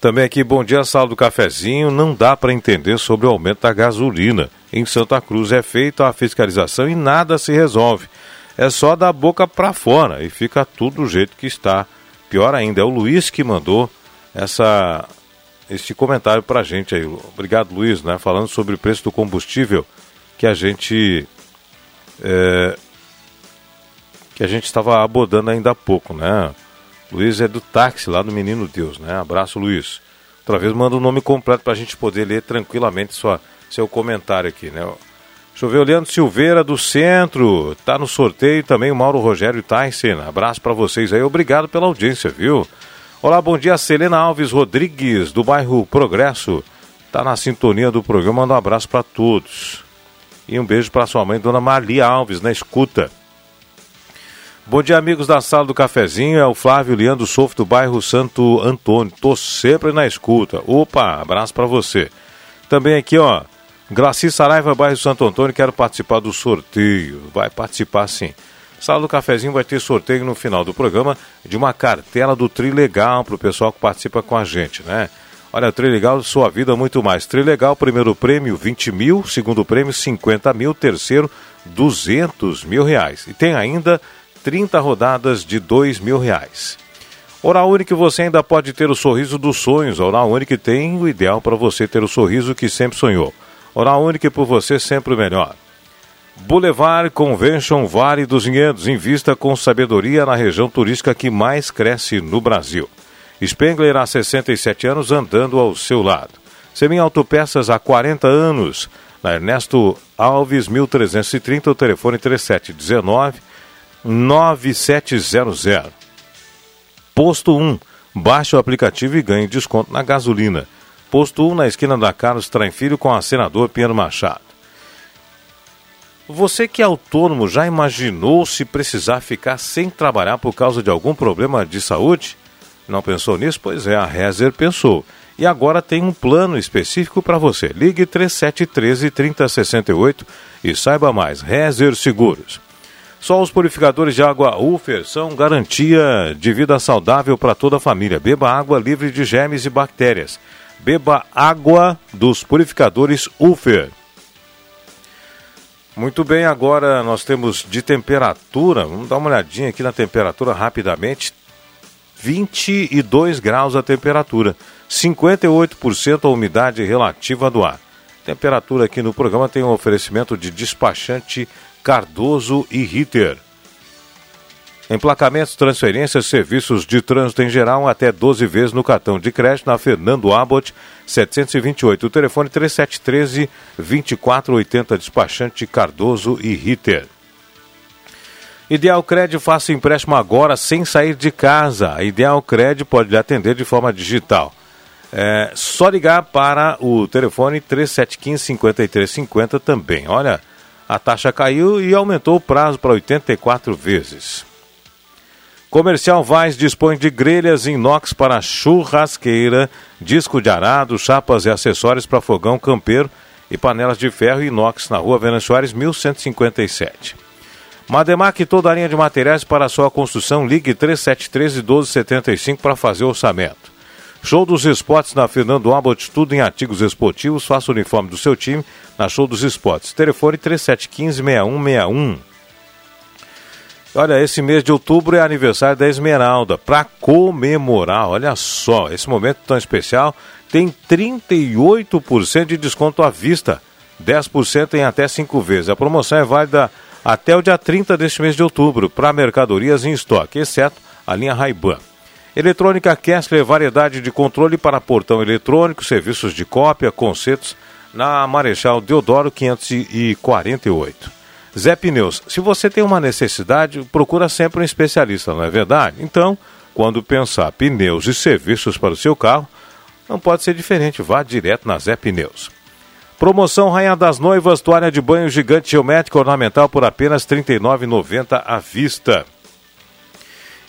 Também aqui, bom dia, sala do cafezinho. Não dá para entender sobre o aumento da gasolina. Em Santa Cruz é feita a fiscalização e nada se resolve. É só da boca para fora e fica tudo do jeito que está. Pior ainda, é o Luiz que mandou essa, este comentário para a gente aí. Obrigado, Luiz, né? Falando sobre o preço do combustível que a gente. É, que a gente estava abordando ainda há pouco, né? Luiz é do táxi lá do Menino Deus, né? Abraço, Luiz. Outra vez manda o nome completo para a gente poder ler tranquilamente sua, seu comentário aqui, né? Deixa eu ver, o Leandro Silveira do Centro, tá no sorteio também o Mauro Rogério Tyson. Abraço para vocês aí, obrigado pela audiência, viu? Olá, bom dia, Selena Alves Rodrigues, do bairro Progresso. Tá na sintonia do programa, manda um abraço para todos. E um beijo para sua mãe, dona Maria Alves, na escuta. Bom dia, amigos da sala do cafezinho. É o Flávio Leandro Sofo do bairro Santo Antônio. Tô sempre na escuta. Opa, abraço para você. Também aqui, ó, Graci Saraiva, bairro Santo Antônio, quero participar do sorteio. Vai participar sim. Sala do Cafezinho vai ter sorteio no final do programa de uma cartela do Trilegal para o pessoal que participa com a gente, né? Olha, Trilegal, sua vida muito mais. Trilegal, primeiro prêmio 20 mil, segundo prêmio 50 mil, terceiro 200 mil reais. E tem ainda 30 rodadas de 2 mil reais. Oral Único, você ainda pode ter o sorriso dos sonhos. Oral Único tem o ideal para você ter o sorriso que sempre sonhou. Oral Único por você sempre o melhor. Boulevard Convention Vale dos Vinhedos. Invista com sabedoria na região turística que mais cresce no Brasil. Spengler há 67 anos andando ao seu lado. Semin Autopeças há 40 anos. Na Ernesto Alves 1330, o telefone 3719 9700. Posto 1. Baixe o aplicativo e ganhe desconto na gasolina. Posto 1 na esquina da Carlos Traem Filho com a senador Pinheiro Machado. Você que é autônomo já imaginou se precisar ficar sem trabalhar por causa de algum problema de saúde? Não pensou nisso? Pois é, a Rezer pensou. E agora tem um plano específico para você. Ligue 3713 3068 e saiba mais. Rezer Seguros. Só os purificadores de água Ufer são garantia de vida saudável para toda a família. Beba água livre de germes e bactérias. Beba água dos purificadores Ufer. Muito bem, agora nós temos de temperatura, vamos dar uma olhadinha aqui na temperatura rapidamente. 22 graus a temperatura, 58% a umidade relativa do ar. Temperatura aqui no programa tem um oferecimento de despachante Cardoso e Ritter. Emplacamentos, transferências, serviços de trânsito em geral até 12 vezes no cartão de crédito na Fernando Abbott 728. O telefone 3713 2480 despachante Cardoso e Ritter. Ideal Cred faça empréstimo agora sem sair de casa. Ideal Cred pode lhe atender de forma digital. É só ligar para o telefone 3715 5350 também. Olha, a taxa caiu e aumentou o prazo para 84 vezes. Comercial Vaz dispõe de grelhas inox para churrasqueira, disco de arado, chapas e acessórios para fogão campeiro e panelas de ferro inox na rua Venan Soares 1157. Mademac toda a linha de materiais para sua construção, ligue 3713 1275 para fazer orçamento. Show dos Esportes na Fernando Abbott, tudo em artigos esportivos, faça o uniforme do seu time na Show dos Esportes. Telefone 3715 6161. Olha, esse mês de outubro é aniversário da Esmeralda. Para comemorar, olha só, esse momento tão especial tem 38% de desconto à vista, 10% em até 5 vezes. A promoção é válida até o dia 30 deste mês de outubro para mercadorias em estoque, exceto a linha Ray-Ban. Eletrônica Kessler, variedade de controle para portão eletrônico, serviços de cópia, concertos na Marechal Deodoro 548. Zé Pneus, se você tem uma necessidade, procura sempre um especialista, não é verdade? Então, quando pensar pneus e serviços para o seu carro, não pode ser diferente, vá direto na Zé Pneus. Promoção Rainha das Noivas, toalha de banho gigante geométrica ornamental por apenas R$ 39,90 à vista.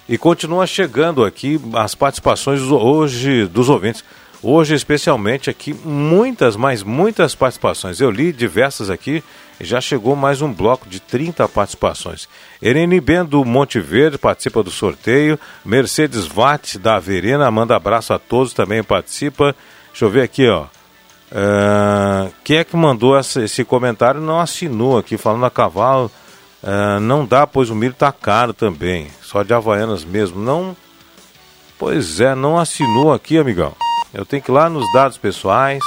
E continua chegando aqui as participações hoje dos ouvintes. Hoje, especialmente aqui, muitas, mas muitas participações. Eu li diversas aqui já chegou mais um bloco de 30 participações. Irene Ben do Monte Verde participa do sorteio. Mercedes Vatt da Verena manda abraço a todos, também participa. Deixa eu ver aqui, ó. Uh, quem é que mandou essa, esse comentário não assinou aqui, falando a cavalo. Uh, não dá, pois o milho está caro também. Só de Havaianas mesmo. Não. Pois é, não assinou aqui, amigão. Eu tenho que ir lá nos dados pessoais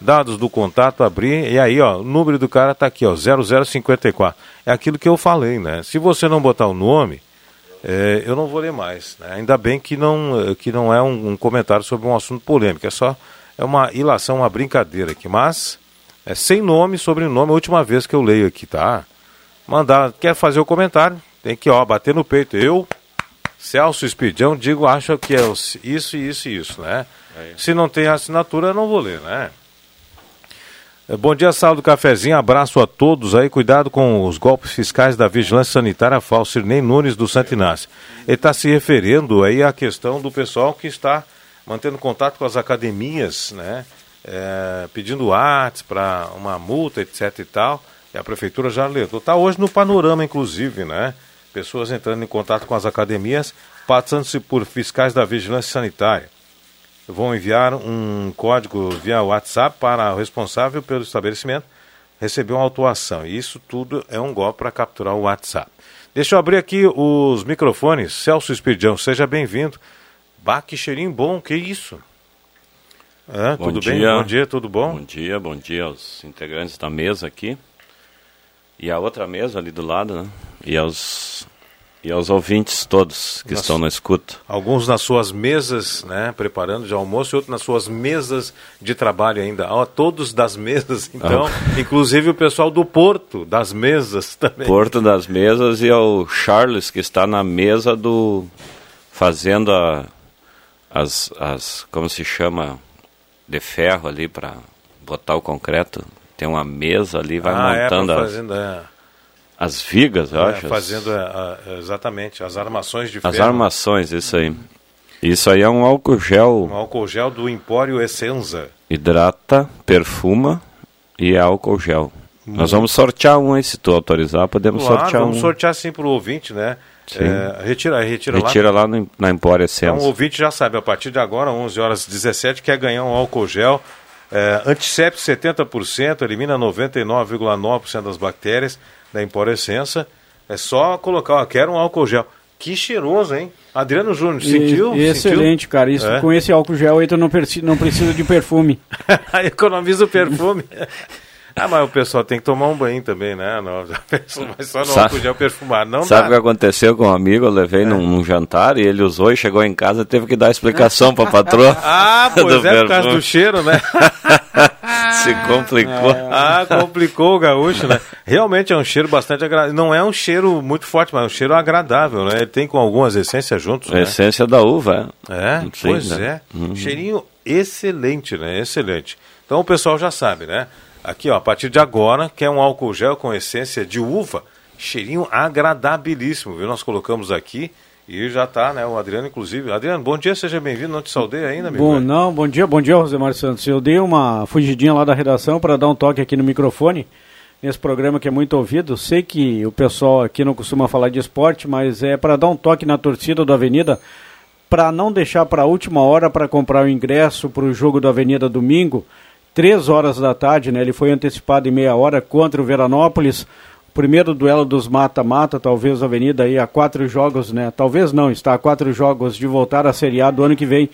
dados do contato, abrir, e aí, ó, o número do cara tá aqui, ó, 0054. É aquilo que eu falei, né? Se você não botar o nome, é, eu não vou ler mais. Né? Ainda bem que não, que não é um, um, comentário sobre um assunto polêmico, é só é uma ilação, uma brincadeira aqui. Mas É sem nome sobrenome, a última vez que eu leio aqui, tá? Mandar, quer fazer o comentário, tem que, ó, bater no peito. Eu, Celso Espidião, digo, acho que é isso, isso e isso, né? É. Se não tem assinatura, eu não vou ler, né? É, bom dia, sala do cafezinho. Abraço a todos aí. Cuidado com os golpes fiscais da Vigilância Sanitária Falso nem Nunes do Santo Inácio. Ele está se referindo aí à questão do pessoal que está mantendo contato com as academias, né? É, pedindo artes para uma multa, etc e tal. E a prefeitura já alertou. Está hoje no panorama, inclusive, né? Pessoas entrando em contato com as academias, passando-se por fiscais da Vigilância Sanitária vão enviar um código via WhatsApp para o responsável pelo estabelecimento receber uma autuação. E isso tudo é um golpe para capturar o WhatsApp. Deixa eu abrir aqui os microfones. Celso Espirdião, seja bem-vindo. Bah, que cheirinho bom, que isso? É, tudo dia. bem? Bom dia, tudo bom? Bom dia, bom dia aos integrantes da mesa aqui. E a outra mesa ali do lado, né? E aos e aos ouvintes todos que nas, estão na escuta. Alguns nas suas mesas, né, preparando de almoço, e outros nas suas mesas de trabalho ainda. Ó, todos das mesas, então, ah. inclusive o pessoal do Porto das mesas também. Porto das mesas e ao Charles que está na mesa do fazendo a, as as como se chama de ferro ali para botar o concreto. Tem uma mesa ali, vai ah, é, montando é, fazendo, é as vigas, eu é, acho. Fazendo a, a, exatamente as armações de ferro. As armações, isso aí. Isso aí é um álcool gel. Um álcool gel do Empório Essenza. Hidrata, perfuma e é álcool gel. Muito. Nós vamos sortear um aí, se tu autorizar, podemos claro, sortear vamos um. Vamos sortear sim para o ouvinte, né? É, retira, retira, retira lá, lá no, na Empório Essenza. Então o ouvinte já sabe, a partir de agora, 11 horas 17, quer ganhar um álcool gel. É, antisséptico 70%, elimina 99,9% das bactérias da Emporescença. É só colocar, ó, quero um álcool gel. Que cheiroso, hein? Adriano Júnior, sentiu? E, excelente, sentiu? cara. Isso, é. Com esse álcool gel aí tu não, não precisa de perfume. Economiza o perfume. ah, mas o pessoal tem que tomar um banho também, né? Não, mas só no sabe, álcool gel perfumar. Não sabe o que aconteceu com um amigo? Eu levei é. num, num, jantar e ele usou e chegou em casa teve que dar explicação para a patroa. ah, pois é, perfume. por causa do cheiro, né? Se complicou. Ah, complicou o gaúcho, né? Realmente é um cheiro bastante agradável. Não é um cheiro muito forte, mas é um cheiro agradável, né? Ele tem com algumas essências juntos, né? Essência da uva, é. É, Sim, pois né? é. Uhum. Cheirinho excelente, né? Excelente. Então o pessoal já sabe, né? Aqui, ó, a partir de agora, que é um álcool gel com essência de uva, cheirinho agradabilíssimo, viu? Nós colocamos aqui e já está, né? O Adriano, inclusive. Adriano, bom dia, seja bem-vindo. Não te saudei ainda, meu Bom, não, bom dia, bom dia, Rosemar Santos. Eu dei uma fugidinha lá da redação para dar um toque aqui no microfone, nesse programa que é muito ouvido. Sei que o pessoal aqui não costuma falar de esporte, mas é para dar um toque na torcida do Avenida, para não deixar para a última hora para comprar o ingresso para o jogo do Avenida domingo, três horas da tarde, né? Ele foi antecipado em meia hora contra o Veranópolis primeiro duelo dos mata-mata, talvez a Avenida aí a quatro jogos, né? Talvez não, está a quatro jogos de voltar a Série A do ano que vem.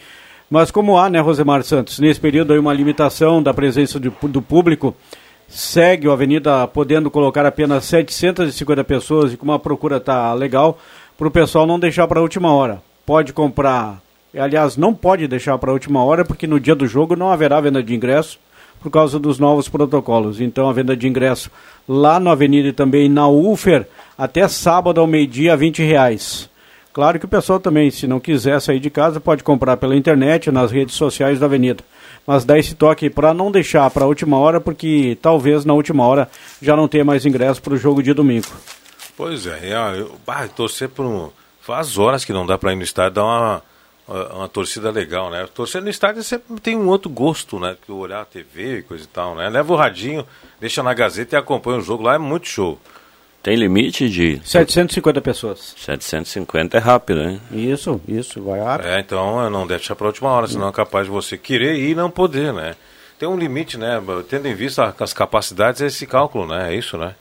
Mas como há, né, Rosemar Santos, nesse período aí uma limitação da presença do, do público, segue o Avenida podendo colocar apenas 750 pessoas e como a procura está legal, para o pessoal não deixar para a última hora. Pode comprar, aliás, não pode deixar para a última hora, porque no dia do jogo não haverá venda de ingresso por causa dos novos protocolos. Então a venda de ingresso lá na Avenida e também na UFER até sábado ao meio-dia, 20 reais. Claro que o pessoal também, se não quiser sair de casa, pode comprar pela internet, nas redes sociais da Avenida. Mas dá esse toque para não deixar para a última hora, porque talvez na última hora já não tenha mais ingresso para o jogo de domingo. Pois é, eu, eu torcer por. Faz horas que não dá para ir no estádio, dar uma uma torcida legal, né? Torcer no estádio sempre tem um outro gosto, né? Que olhar a TV e coisa e tal, né? Leva o radinho, deixa na Gazeta e acompanha o jogo lá, é muito show. Tem limite de... 750 pessoas. 750 é rápido, né? Isso, isso, vai rápido. É, então não deixa para a última hora, senão é capaz de você querer ir e não poder, né? Tem um limite, né? Tendo em vista as capacidades, é esse cálculo, né? É isso, né?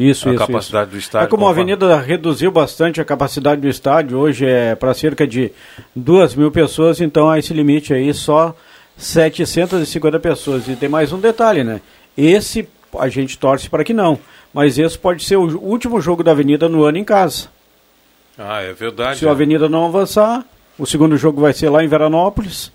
Isso, a isso. capacidade isso. do estádio. É como a Avenida reduziu bastante a capacidade do estádio, hoje é para cerca de 2 mil pessoas, então a esse limite aí só 750 pessoas. E tem mais um detalhe, né? Esse a gente torce para que não, mas esse pode ser o último jogo da Avenida no ano em casa. Ah, é verdade. Se a Avenida não avançar, o segundo jogo vai ser lá em Veranópolis.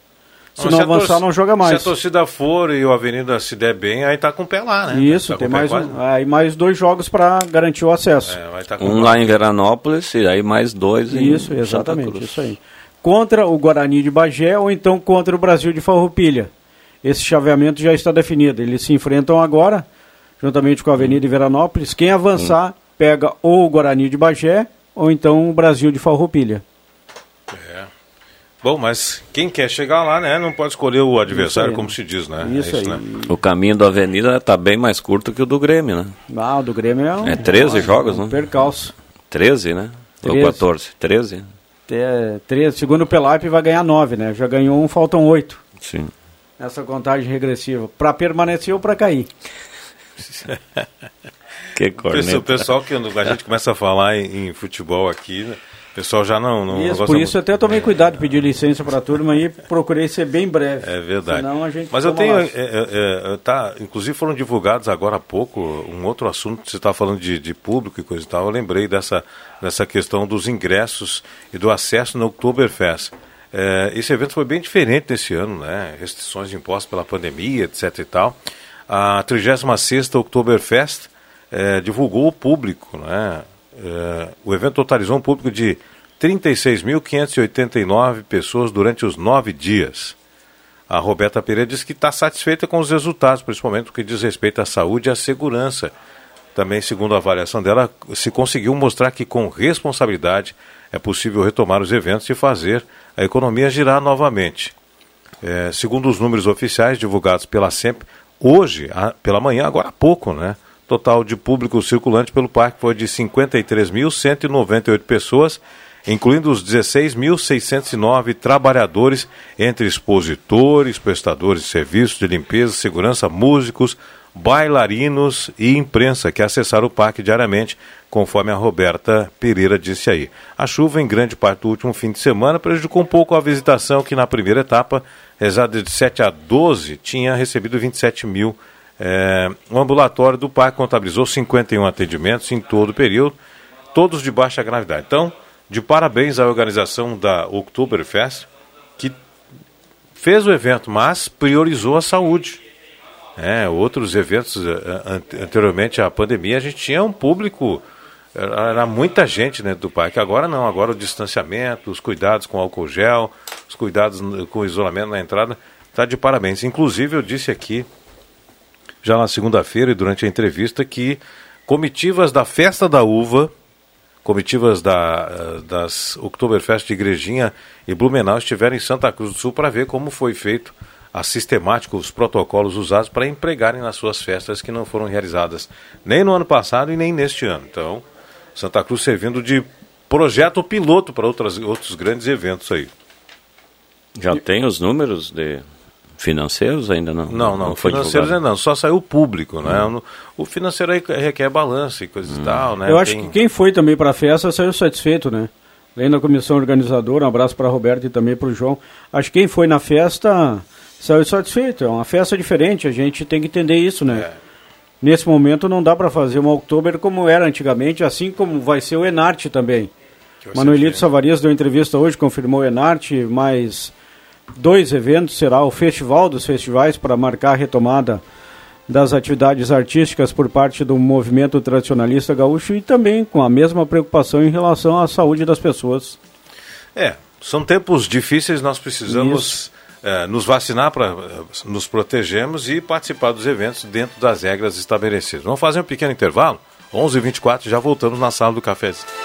Se não, avançar, torcida- não joga mais. Se a torcida for e o Avenida se der bem, aí tá com o pé lá, né? Isso, Tá tem mais, um, aí mais dois jogos para garantir o acesso. É, vai tá com Um lá em Veranópolis e aí mais dois em Isso, Santa exatamente, Cruz. isso aí. Contra o Guarani de Bagé ou então contra o Brasil de Farroupilha. Esse chaveamento já está definido. Eles se enfrentam agora, juntamente com a Avenida de Veranópolis. Quem avançar pega ou o Guarani de Bagé ou então o Brasil de Farroupilha. É. Bom, mas quem quer chegar lá, né, não pode escolher o adversário, Isso como se diz, né? Isso é aí. né? O caminho da Avenida está bem mais curto que o do Grêmio, né? Ah, o do Grêmio é um... É 13 jogos, um né? Percalço. 13, né? Ou 13. 14? 13? É, 13, segundo o Pelap vai ganhar 9, né? Já ganhou um, faltam 8 Sim. nessa contagem regressiva. Para permanecer ou para cair. Que O pessoal, corneta. o pessoal que a gente começa a falar em, em futebol aqui, né, pessoal já não, não, Isso, por isso eu muito. até tomei cuidado de pedir licença para a turma e procurei ser bem breve. É verdade. Senão a gente Mas eu tenho, laço. é, é, é, tá, inclusive foram divulgados agora há pouco um outro assunto, você está falando de, de público e coisa e tal, eu lembrei dessa, dessa questão dos ingressos e do acesso no Oktoberfest. É, esse evento foi bem diferente nesse ano, né? Restrições impostas pela pandemia, etc e tal. A 36ª Oktoberfest é, divulgou o público, né? É, o evento totalizou um público de 36.589 pessoas durante os nove dias. A Roberta Pereira diz que está satisfeita com os resultados, principalmente no que diz respeito à saúde e à segurança. Também, segundo a avaliação dela, se conseguiu mostrar que com responsabilidade é possível retomar os eventos e fazer a economia girar novamente. É, segundo os números oficiais divulgados pela SEMP, hoje, a- pela manhã, agora há pouco, né? Total de público circulante pelo parque foi de 53.198 pessoas, incluindo os 16.609 trabalhadores, entre expositores, prestadores de serviços de limpeza, segurança, músicos, bailarinos e imprensa que acessaram o parque diariamente, conforme a Roberta Pereira disse aí. A chuva, em grande parte do último fim de semana, prejudicou um pouco a visitação, que na primeira etapa, rezada de 7 a 12, tinha recebido 27 mil. É, o ambulatório do parque contabilizou 51 atendimentos em todo o período, todos de baixa gravidade. Então, de parabéns à organização da Oktoberfest, que fez o evento, mas priorizou a saúde. É, outros eventos ante- anteriormente à pandemia, a gente tinha um público, era, muita gente dentro do parque. Agora não, agora o distanciamento, os cuidados com álcool gel, os cuidados com o isolamento na entrada, está de parabéns. Inclusive, eu disse aqui, já na segunda-feira e durante a entrevista, que comitivas da Festa da Uva, comitivas da, eh, das Oktoberfest de Igrejinha e Blumenau estiveram em Santa Cruz do Sul para ver como foi feito a sistemática, os protocolos usados para empregarem nas suas festas que não foram realizadas nem no ano passado e nem neste ano. Então, Santa Cruz servindo de projeto piloto para outras, outros grandes eventos aí. Já tem os números de financeiros ainda não? Não, não, foi financeiros divulgado? ainda não, só saiu o público, né? O financeiro aí requer balanço e coisas e tal, né? Eu acho Tem- que quem foi também para a festa saiu satisfeito, né? Além da comissão organizadora, um abraço para a Roberta e também para o João. Acho que quem foi na festa saiu satisfeito. É uma festa diferente, a gente tem que entender isso, né? É. Nesse momento não dá para fazer uma Oktober como era antigamente, assim como vai ser o Enarte também. Manuelito. Savarias deu entrevista hoje, confirmou o Enarte, mais dois eventos, será o Festival dos Festivais para marcar a retomada das atividades artísticas por parte do movimento tradicionalista gaúcho e também com a mesma preocupação em relação à saúde das pessoas. São tempos difíceis, nós precisamos eh, nos vacinar para nos protegermos e participar dos eventos dentro das regras estabelecidas. Vamos fazer um pequeno intervalo? 11h24, já voltamos na sala do cafezinho.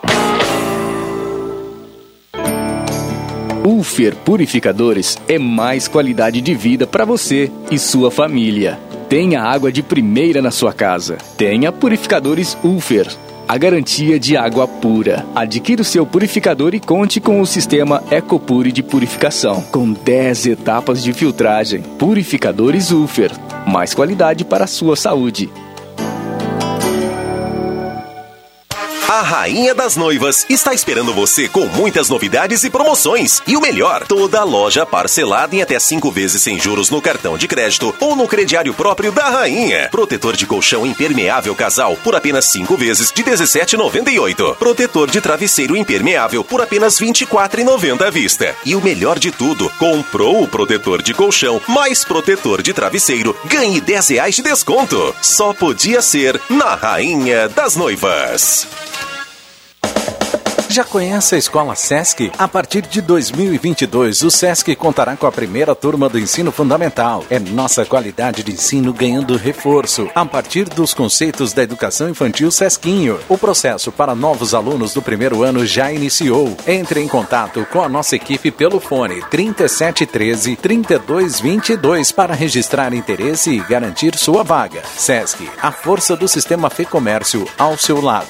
Ulfer Purificadores é mais qualidade de vida para você e sua família. Tenha água de primeira na sua casa. Tenha purificadores Ulfer. a garantia de água pura. Adquira o seu purificador e conte com o sistema Ecopure de purificação, com 10 etapas de filtragem. Purificadores Ufer, mais qualidade para a sua saúde. A Rainha das Noivas está esperando você com muitas novidades e promoções. E o melhor, toda loja parcelada em até cinco vezes sem juros no cartão de crédito ou no crediário próprio da Rainha. Protetor de colchão impermeável casal por apenas cinco vezes de 17,98. Protetor de travesseiro impermeável por apenas 24,90 à vista. E o melhor de tudo, comprou o protetor de colchão mais protetor de travesseiro, ganhe 10 reais de desconto. Só podia ser na Rainha das Noivas. Já conhece a Escola Sesc? A partir de 2022, o Sesc contará com a primeira turma do ensino fundamental. É nossa qualidade de ensino ganhando reforço a partir dos conceitos da educação infantil Sesquinho. O processo para novos alunos do primeiro ano já iniciou. Entre em contato com a nossa equipe pelo fone 3713 3222 para registrar interesse e garantir sua vaga. Sesc, a força do sistema Fê Comércio ao seu lado.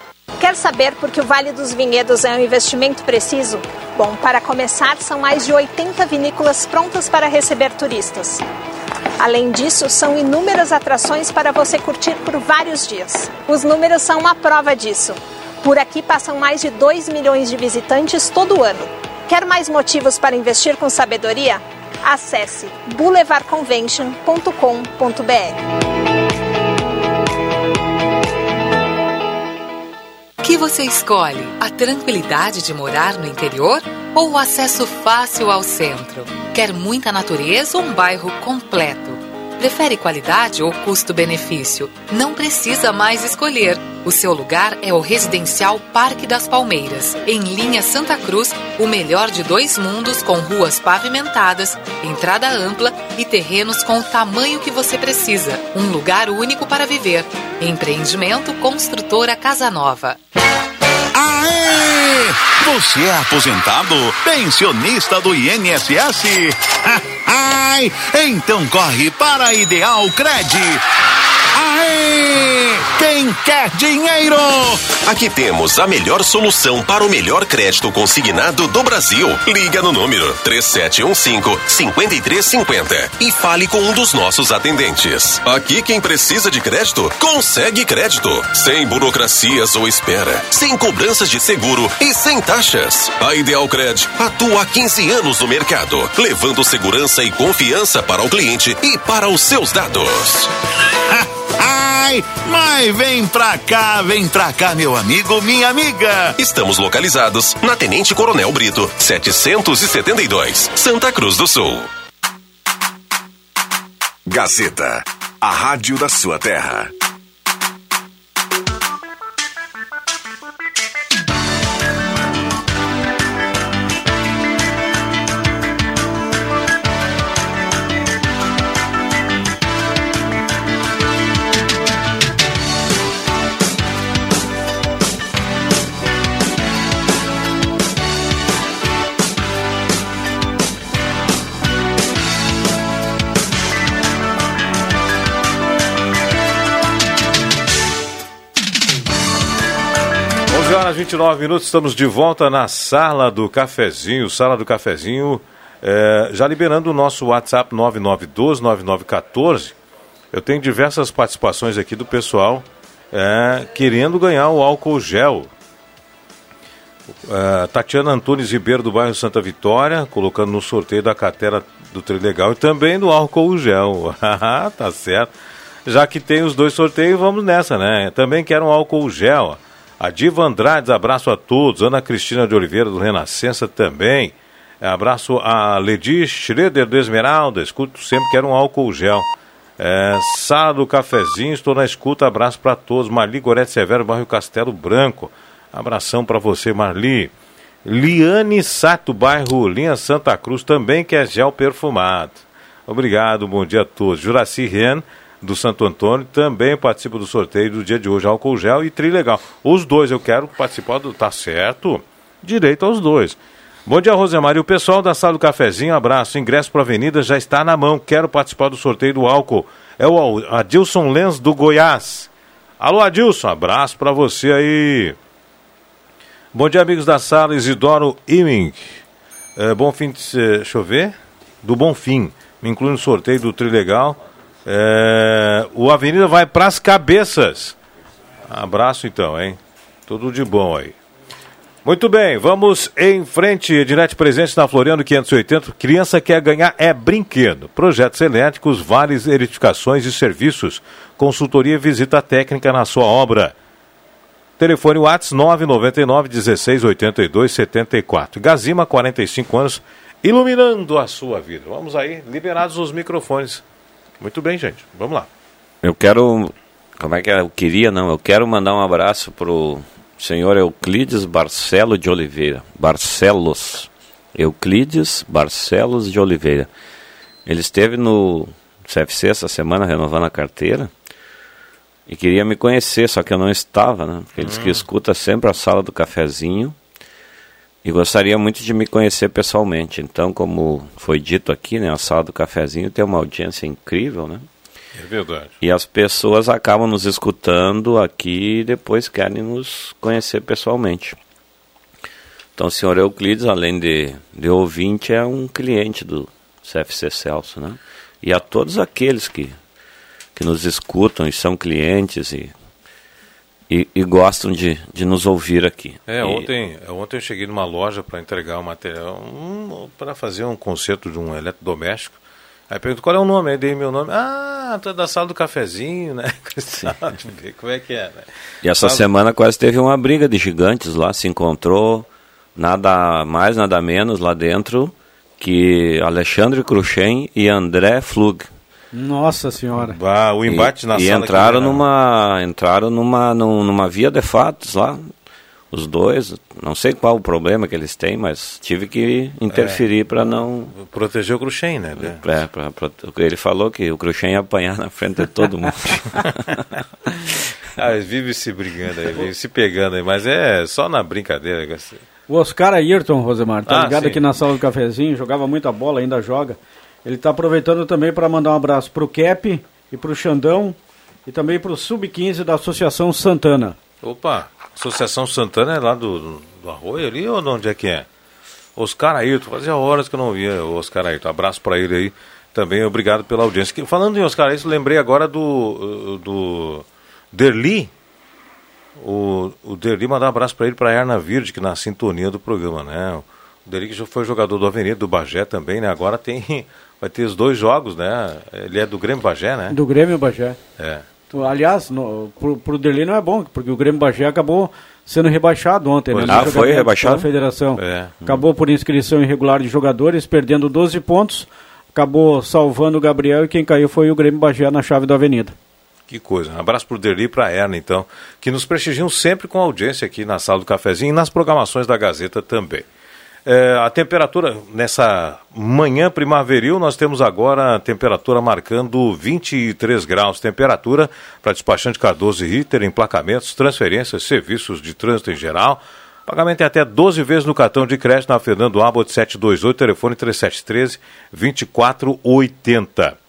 Quer saber por que o Vale dos Vinhedos é um investimento preciso? Bom, para começar, são mais de 80 vinícolas prontas para receber turistas. Além disso, são inúmeras atrações para você curtir por vários dias. Os números são uma prova disso. Por aqui passam mais de 2 milhões de visitantes todo ano. Quer mais motivos para investir com sabedoria? Acesse boulevardconvention.com.br. você escolhe? A tranquilidade de morar no interior ou o acesso fácil ao centro? Quer muita natureza ou um bairro completo? Prefere qualidade ou custo-benefício? Não precisa mais escolher. O seu lugar é o Residencial Parque das Palmeiras, em linha Santa Cruz, o melhor de dois mundos com ruas pavimentadas, entrada ampla e terrenos com o tamanho que você precisa. Um lugar único para viver. Empreendimento Construtora Casa Nova. Aê! Você é aposentado? Pensionista do INSS? Ai! Então corre para a Ideal Cred. Aê! Quem quer dinheiro? Aqui temos a melhor solução para o melhor crédito consignado do Brasil. Liga no número 3715-5350 e fale com um dos nossos atendentes. Aqui quem precisa de crédito, consegue crédito. Sem burocracias ou espera, sem cobranças de seguro e sem taxas. A Ideal Cred atua há 15 anos no mercado, levando segurança e confiança para o cliente e para os seus dados. Ai, mas vem pra cá, vem pra cá, meu amigo, minha amiga. Estamos localizados na Tenente Coronel Brito, 772, Santa Cruz do Sul. Gazeta, a rádio da sua terra. Horas 29 minutos, estamos de volta na sala do cafezinho. Sala do cafezinho, é, já liberando o nosso WhatsApp 9912-9914. Eu tenho diversas participações aqui do pessoal é, querendo ganhar o álcool gel. É, Tatiana Antunes Ribeiro, do bairro Santa Vitória, colocando no sorteio da carteira do Trilegal e também do álcool gel. tá certo. Já que tem os dois sorteios, vamos nessa, né? Também quero um álcool gel. A Diva Andrades, abraço a todos. Ana Cristina de Oliveira, do Renascença, também. Abraço a Ledi Schroeder do Esmeralda. Escuto sempre que era um álcool gel. É, do cafezinho, estou na escuta, abraço para todos. Marli Gorete Severo, bairro Castelo Branco. Abração para você, Marli. Liane Sato, bairro Linha Santa Cruz, também que é gel perfumado. Obrigado, bom dia a todos. Juraci Ren, do Santo Antônio, também participa do sorteio do dia de hoje, álcool gel e trilegal. Os dois eu quero participar do. Tá certo? Direito aos dois. Bom dia, Rosemar. E o pessoal da sala do cafezinho, abraço. Ingresso para a avenida já está na mão. Quero participar do sorteio do álcool. É o Adilson Lenz do Goiás. Alô, Adilson, abraço para você aí. Bom dia, amigos da sala. Isidoro Iming. É, bom fim de. Deixa eu ver. Do Bom Fim. Me inclui no sorteio do Trilegal. É, o Avenida vai para as cabeças. Abraço então, hein? Tudo de bom aí. Muito bem, vamos em frente. Ednet presente na Floriano 580. Criança quer ganhar é brinquedo. Projetos elétricos, vales, edificações e serviços. Consultoria e visita técnica na sua obra. Telefone WhatsApp 999 16 82 74. Gazima, 45 anos, iluminando a sua vida. Vamos aí, liberados os microfones. Muito bem, gente. Vamos lá. Eu quero. Como é que é? Eu queria, não. Eu quero mandar um abraço pro senhor Euclides Barcelo de Oliveira. Barcelos. Euclides Barcelos de Oliveira. Ele esteve no CFC essa semana renovando a carteira e queria me conhecer, só que eu não estava, né? Porque ele diz que Hum. escuta sempre a sala do cafezinho e gostaria muito de me conhecer pessoalmente. Então, como foi dito aqui, né, a sala do cafezinho tem uma audiência incrível, né? É verdade. E as pessoas acabam nos escutando aqui e depois querem nos conhecer pessoalmente. Então, o senhor Euclides, além de, de ouvinte, é um cliente do CFC Celso, né? E a todos aqueles que, que nos escutam e são clientes e, e, e gostam de, de nos ouvir aqui. É, E- ontem, ontem eu cheguei numa loja para entregar um material, um, para fazer um concerto de um eletrodoméstico. Aí pergunto qual é o nome, aí dei meu nome. Ah, tu é da sala do cafezinho, né? Como é que é, né? E essa semana quase teve uma briga de gigantes lá, se encontrou nada mais, nada menos lá dentro que Alexandre Cruxem e André Flug. Nossa senhora. Ah, o embate e, na e sala. entraram aqui, né? numa entraram numa num- numa via de fatos lá os dois não sei qual o problema que eles têm mas tive que interferir para não Proteger o Cruxem, né? é, pra, pra- ele falou que o Cruxem ia apanhar na frente de todo mundo ah, vivem se brigando aí, vivem se pegando aí, mas é só na brincadeira. O Oscar Ayrton, Rosemar, tá Ah, ligado sim. aqui na sala do cafezinho, jogava muita bola, ainda joga. Ele tá aproveitando também para mandar um abraço pro Cap e pro Xandão e também pro Sub-15 da Associação Santana. Opa, Associação Santana é lá do, do Arroio ali ou de onde é que é? Oscar Ayrton, fazia horas que eu não via o Oscar Ayrton. Abraço para ele aí também, obrigado pela audiência. Que- Falando em Oscar Ayrton, lembrei agora do, do Derli. O, o Derli mandar um abraço para ele, para Erna Virde, que na sintonia do programa, né? O Derli que já foi jogador do Avenida, do Bagé também, né? Agora tem, vai ter os dois jogos, né? Ele é do Grêmio Bagé, né? Do Grêmio Bagé. É. Aliás, no, pro, pro Derli não é bom, porque o Grêmio Bagé acabou sendo rebaixado ontem, né? Pois. Ah, foi rebaixado? federação. É. Acabou por inscrição irregular de jogadores, perdendo 12 pontos. Acabou salvando o Gabriel e quem caiu foi o Grêmio Bagé na chave da Avenida. Que coisa. Um abraço pro Derli e pra Erna, então, que nos prestigiam sempre com audiência aqui na sala do cafezinho e nas programações da Gazeta também. É, a temperatura nessa manhã primaveril, nós temos agora a temperatura marcando 23 graus. Temperatura para despachante Cardoso e Ritter, emplacamentos, transferências, serviços de trânsito em geral. Pagamento é até 12 vezes no cartão de crédito na Fernando Abbott 728, telefone 3713 2480.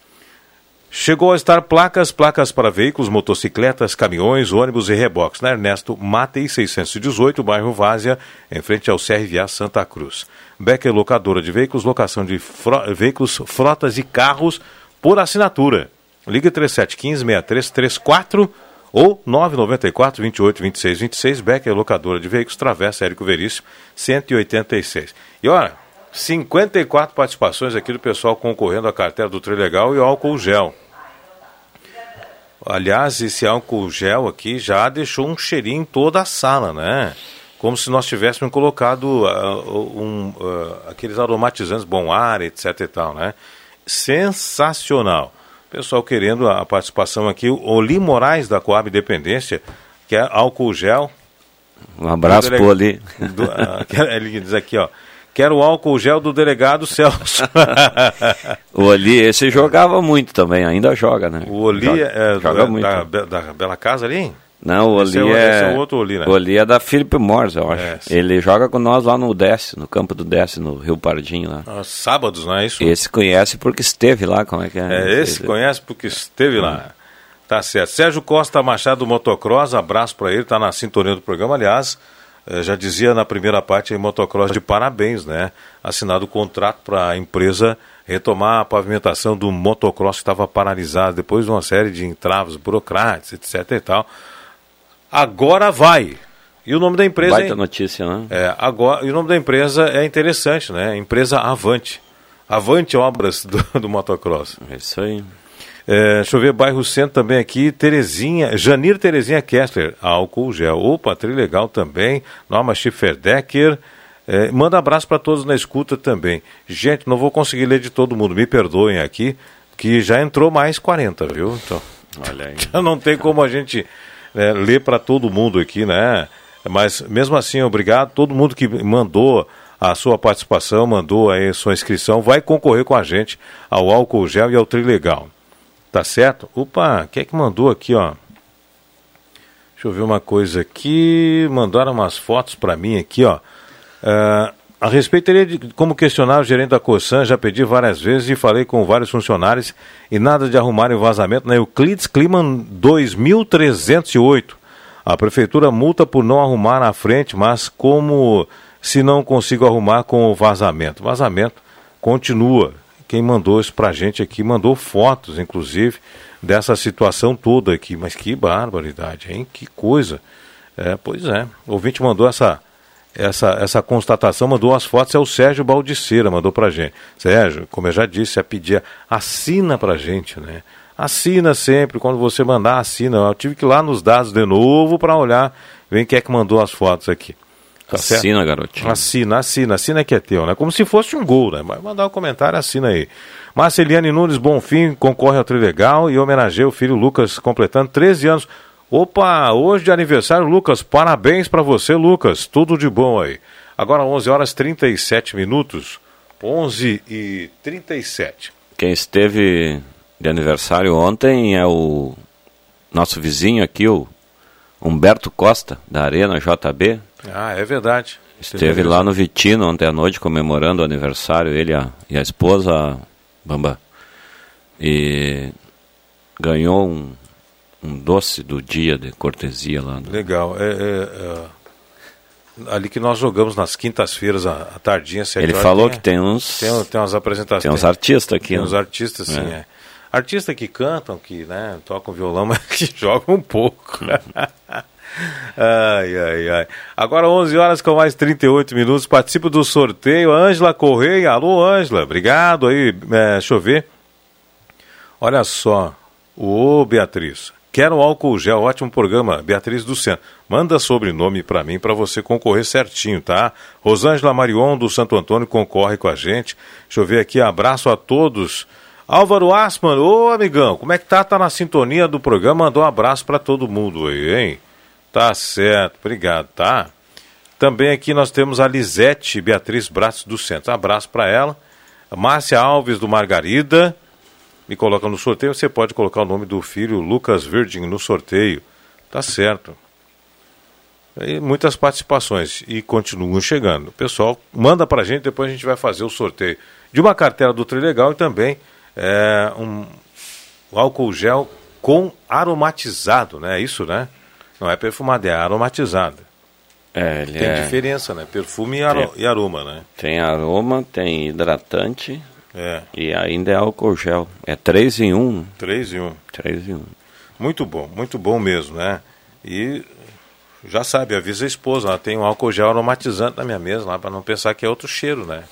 Chegou a estar placas, placas para veículos, motocicletas, caminhões, ônibus e reboques. Na Ernesto Matei 618, bairro Várzea, em frente ao CRVA Santa Cruz. Becker Locadora de Veículos, locação de fro- veículos, frotas e carros por assinatura. Liga 3715-6334 ou 994 28 26 26. Becker Locadora de Veículos, Travessa Érico Veríssimo, 186. E olha, 54 participações aqui do pessoal concorrendo à cartela do Trilegal e álcool gel. Aliás, esse álcool gel aqui já deixou um cheirinho em toda a sala, né? Como se nós tivéssemos colocado ah, um, ah, aqueles aromatizantes bom ar, etc e tal, né? Sensacional. Pessoal querendo a participação aqui. Oli Moraes, da Coab Independência, que é álcool gel. Um abraço pro Oli. do- ah, ele diz aqui, ó. Quero o álcool gel do delegado Celso. O Oli, esse jogava muito também, ainda joga, né? o Oli joga, é, joga da, muito. da, da Bela Casa ali? Não, o Esse Oli é é, é outro Oli, né? O Oli é da Philip Morris, eu acho. É. Ele joga com nós lá no Desce, no campo do Desce, no Rio Pardinho lá. Ah, sábados, não é isso? Esse conhece porque esteve lá, como é que é? É, esse conhece porque esteve lá. Tá certo. Sérgio Costa Machado Motocross, abraço para ele, tá na sintonia do programa. Aliás, já dizia na primeira parte aí, Motocross de parabéns, né? Assinado o contrato para a empresa retomar a pavimentação do motocross que estava paralisado depois de uma série de entraves burocráticos, etc e tal. Agora vai. E o nome da empresa Baita hein? notícia, né? É, agora, e o nome da empresa é interessante, né? Empresa Avante. Avante Obras do, do motocross. É isso aí. É, deixa eu ver, bairro Centro também aqui, Terezinha, Janir Terezinha Kessler, álcool gel. Opa, legal também, Norma Schifferdecker. É, manda abraço para todos na escuta também. Gente, não vou conseguir ler de todo mundo, me perdoem aqui, que já entrou mais 40, viu? Então, Olha aí. já não tem como a gente é, ler para todo mundo aqui, né? Mas mesmo assim, obrigado. Todo mundo que mandou a sua participação, mandou aí a sua inscrição, vai concorrer com a gente ao álcool gel e ao Trilegal. Tá certo? Opa, quem é que mandou aqui, ó? Deixa eu ver uma coisa aqui. Mandaram umas fotos para mim aqui, ó. Ah, a respeito de como questionar o gerente da Cosan, já pedi várias vezes e falei com vários funcionários e nada de arrumarem o vazamento na Euclides Climan 2308. A prefeitura multa por não arrumar na frente, mas como se não consigo arrumar com o vazamento? Vazamento continua. Quem mandou isso pra gente aqui mandou fotos, inclusive, dessa situação toda aqui. Mas que barbaridade, hein? Que coisa. É, pois é. O ouvinte mandou essa, essa, essa constatação, mandou as fotos, é o Sérgio Baldiceira, mandou pra gente. Sérgio, como eu já disse, a pedir, assina pra gente, né? Assina sempre, quando você mandar, assina. Eu tive que ir lá nos dados de novo para olhar, ver quem é que mandou as fotos aqui. Tá certo? Assina, garotinho. Assina, assina, assina que é teu, né? Como se fosse um gol, né? Vai mandar um comentário, assina aí. Marceliane Nunes Bonfim concorre ao Trilegal e homenageia o filho Lucas, completando 13 anos. Opa, hoje de aniversário, Lucas. Parabéns para você, Lucas. Tudo de bom aí. Agora 11 horas 37 minutos. 11 e 37. Quem esteve de aniversário ontem é o nosso vizinho aqui, o Humberto Costa, da Arena JB. Ah, é verdade. Esteve lá no Vitino ontem à noite comemorando o aniversário, ele a- e a esposa, Bamba. E ganhou um, um doce do dia de cortesia lá. do- Legal. É, é, é, ali que nós jogamos nas quintas-feiras, à, à tardinha, sete Ele falou tem- que tem uns- Tem, tem umas apresentações. tem uns artistas aqui, Tem né? uns artistas, sim, É. é. Artistas que cantam, que né, tocam violão, mas que jogam um pouco. ai, ai, ai. Agora 11 horas com mais 38 minutos. Participo do sorteio. Ângela Correia. Alô, Ângela. Obrigado aí. É, deixa eu ver. Olha só. Ô, Beatriz. Quero álcool gel. Ótimo programa. Beatriz do Centro. Manda sobrenome para mim para você concorrer certinho, tá? Rosângela Marion do Santo Antônio concorre com a gente. Deixa eu ver aqui. Abraço a todos. Álvaro Asman, ô amigão, como é que tá? Tá na sintonia do programa? Mandou um abraço para todo mundo aí, hein? Tá certo, obrigado, tá? Também aqui nós temos a Lisete Beatriz Braços do Centro. Abraço para ela. Márcia Alves do Margarida. Me coloca no sorteio. Você pode colocar o nome do filho Lucas Virgin no sorteio. Tá certo. E muitas participações e continuam chegando. O pessoal manda pra gente, depois a gente vai fazer o sorteio de uma cartela do Trilegal e também é, um, um álcool gel com aromatizado, né? É Isso, né? Não é perfumado, é aromatizado. É, ele Tem é- diferença, né? Perfume e, Tem. e aroma, né? Tem aroma, tem hidratante É. e ainda é álcool gel. É 3 em 1. 3 em 1. 3 em 1. Muito bom, muito bom mesmo, né? E já sabe, avisa a esposa, ela tem um álcool gel aromatizante na minha mesa lá, para não pensar que é outro cheiro, né?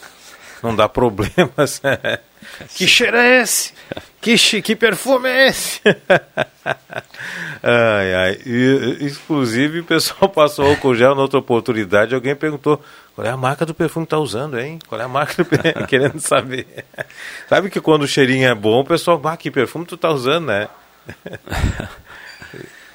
Não dá problemas. que cheiro é esse? Que, que perfume é esse? ai, ai. E, inclusive, o pessoal passou álcool gel outra oportunidade. Alguém perguntou qual é a marca do perfume que tá usando, hein? Qual é a marca do perfume? Querendo saber. Sabe que quando o cheirinho é bom, o pessoal, ah, que perfume tu tá usando, né?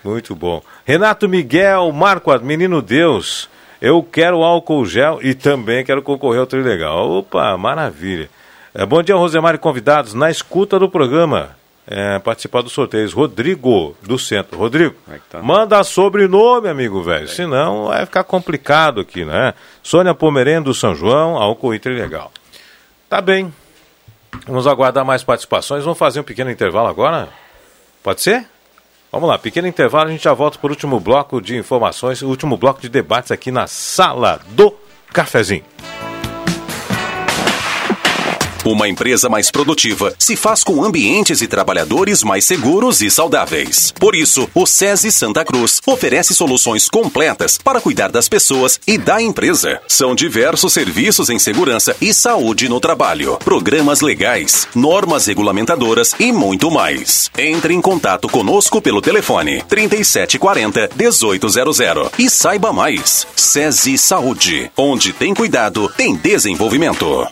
Muito bom. Renato Miguel, Marco, menino Deus. Eu quero álcool gel e também quero concorrer ao Trilegal. Opa, maravilha. É, bom dia, Rosemar e convidados. Na escuta do programa, é, participar dos sorteios. Rodrigo, do centro. Rodrigo, é tá? manda sobrenome, amigo velho. Senão vai ficar complicado aqui, né? Sônia Pomerendo, do São João, álcool e Trilegal. Tá bem. Vamos aguardar mais participações. Vamos fazer um pequeno intervalo agora? Pode ser? Vamos lá, pequeno intervalo, a gente já volta para o último bloco de informações, o último bloco de debates aqui na sala do cafezinho. Uma empresa mais produtiva se faz com ambientes e trabalhadores mais seguros e saudáveis. Por isso, o SESI Santa Cruz oferece soluções completas para cuidar das pessoas e da empresa. São diversos serviços em segurança e saúde no trabalho, programas legais, normas regulamentadoras e muito mais. Entre em contato conosco pelo telefone 3740 1800 e saiba mais. SESI Saúde, onde tem cuidado, tem desenvolvimento.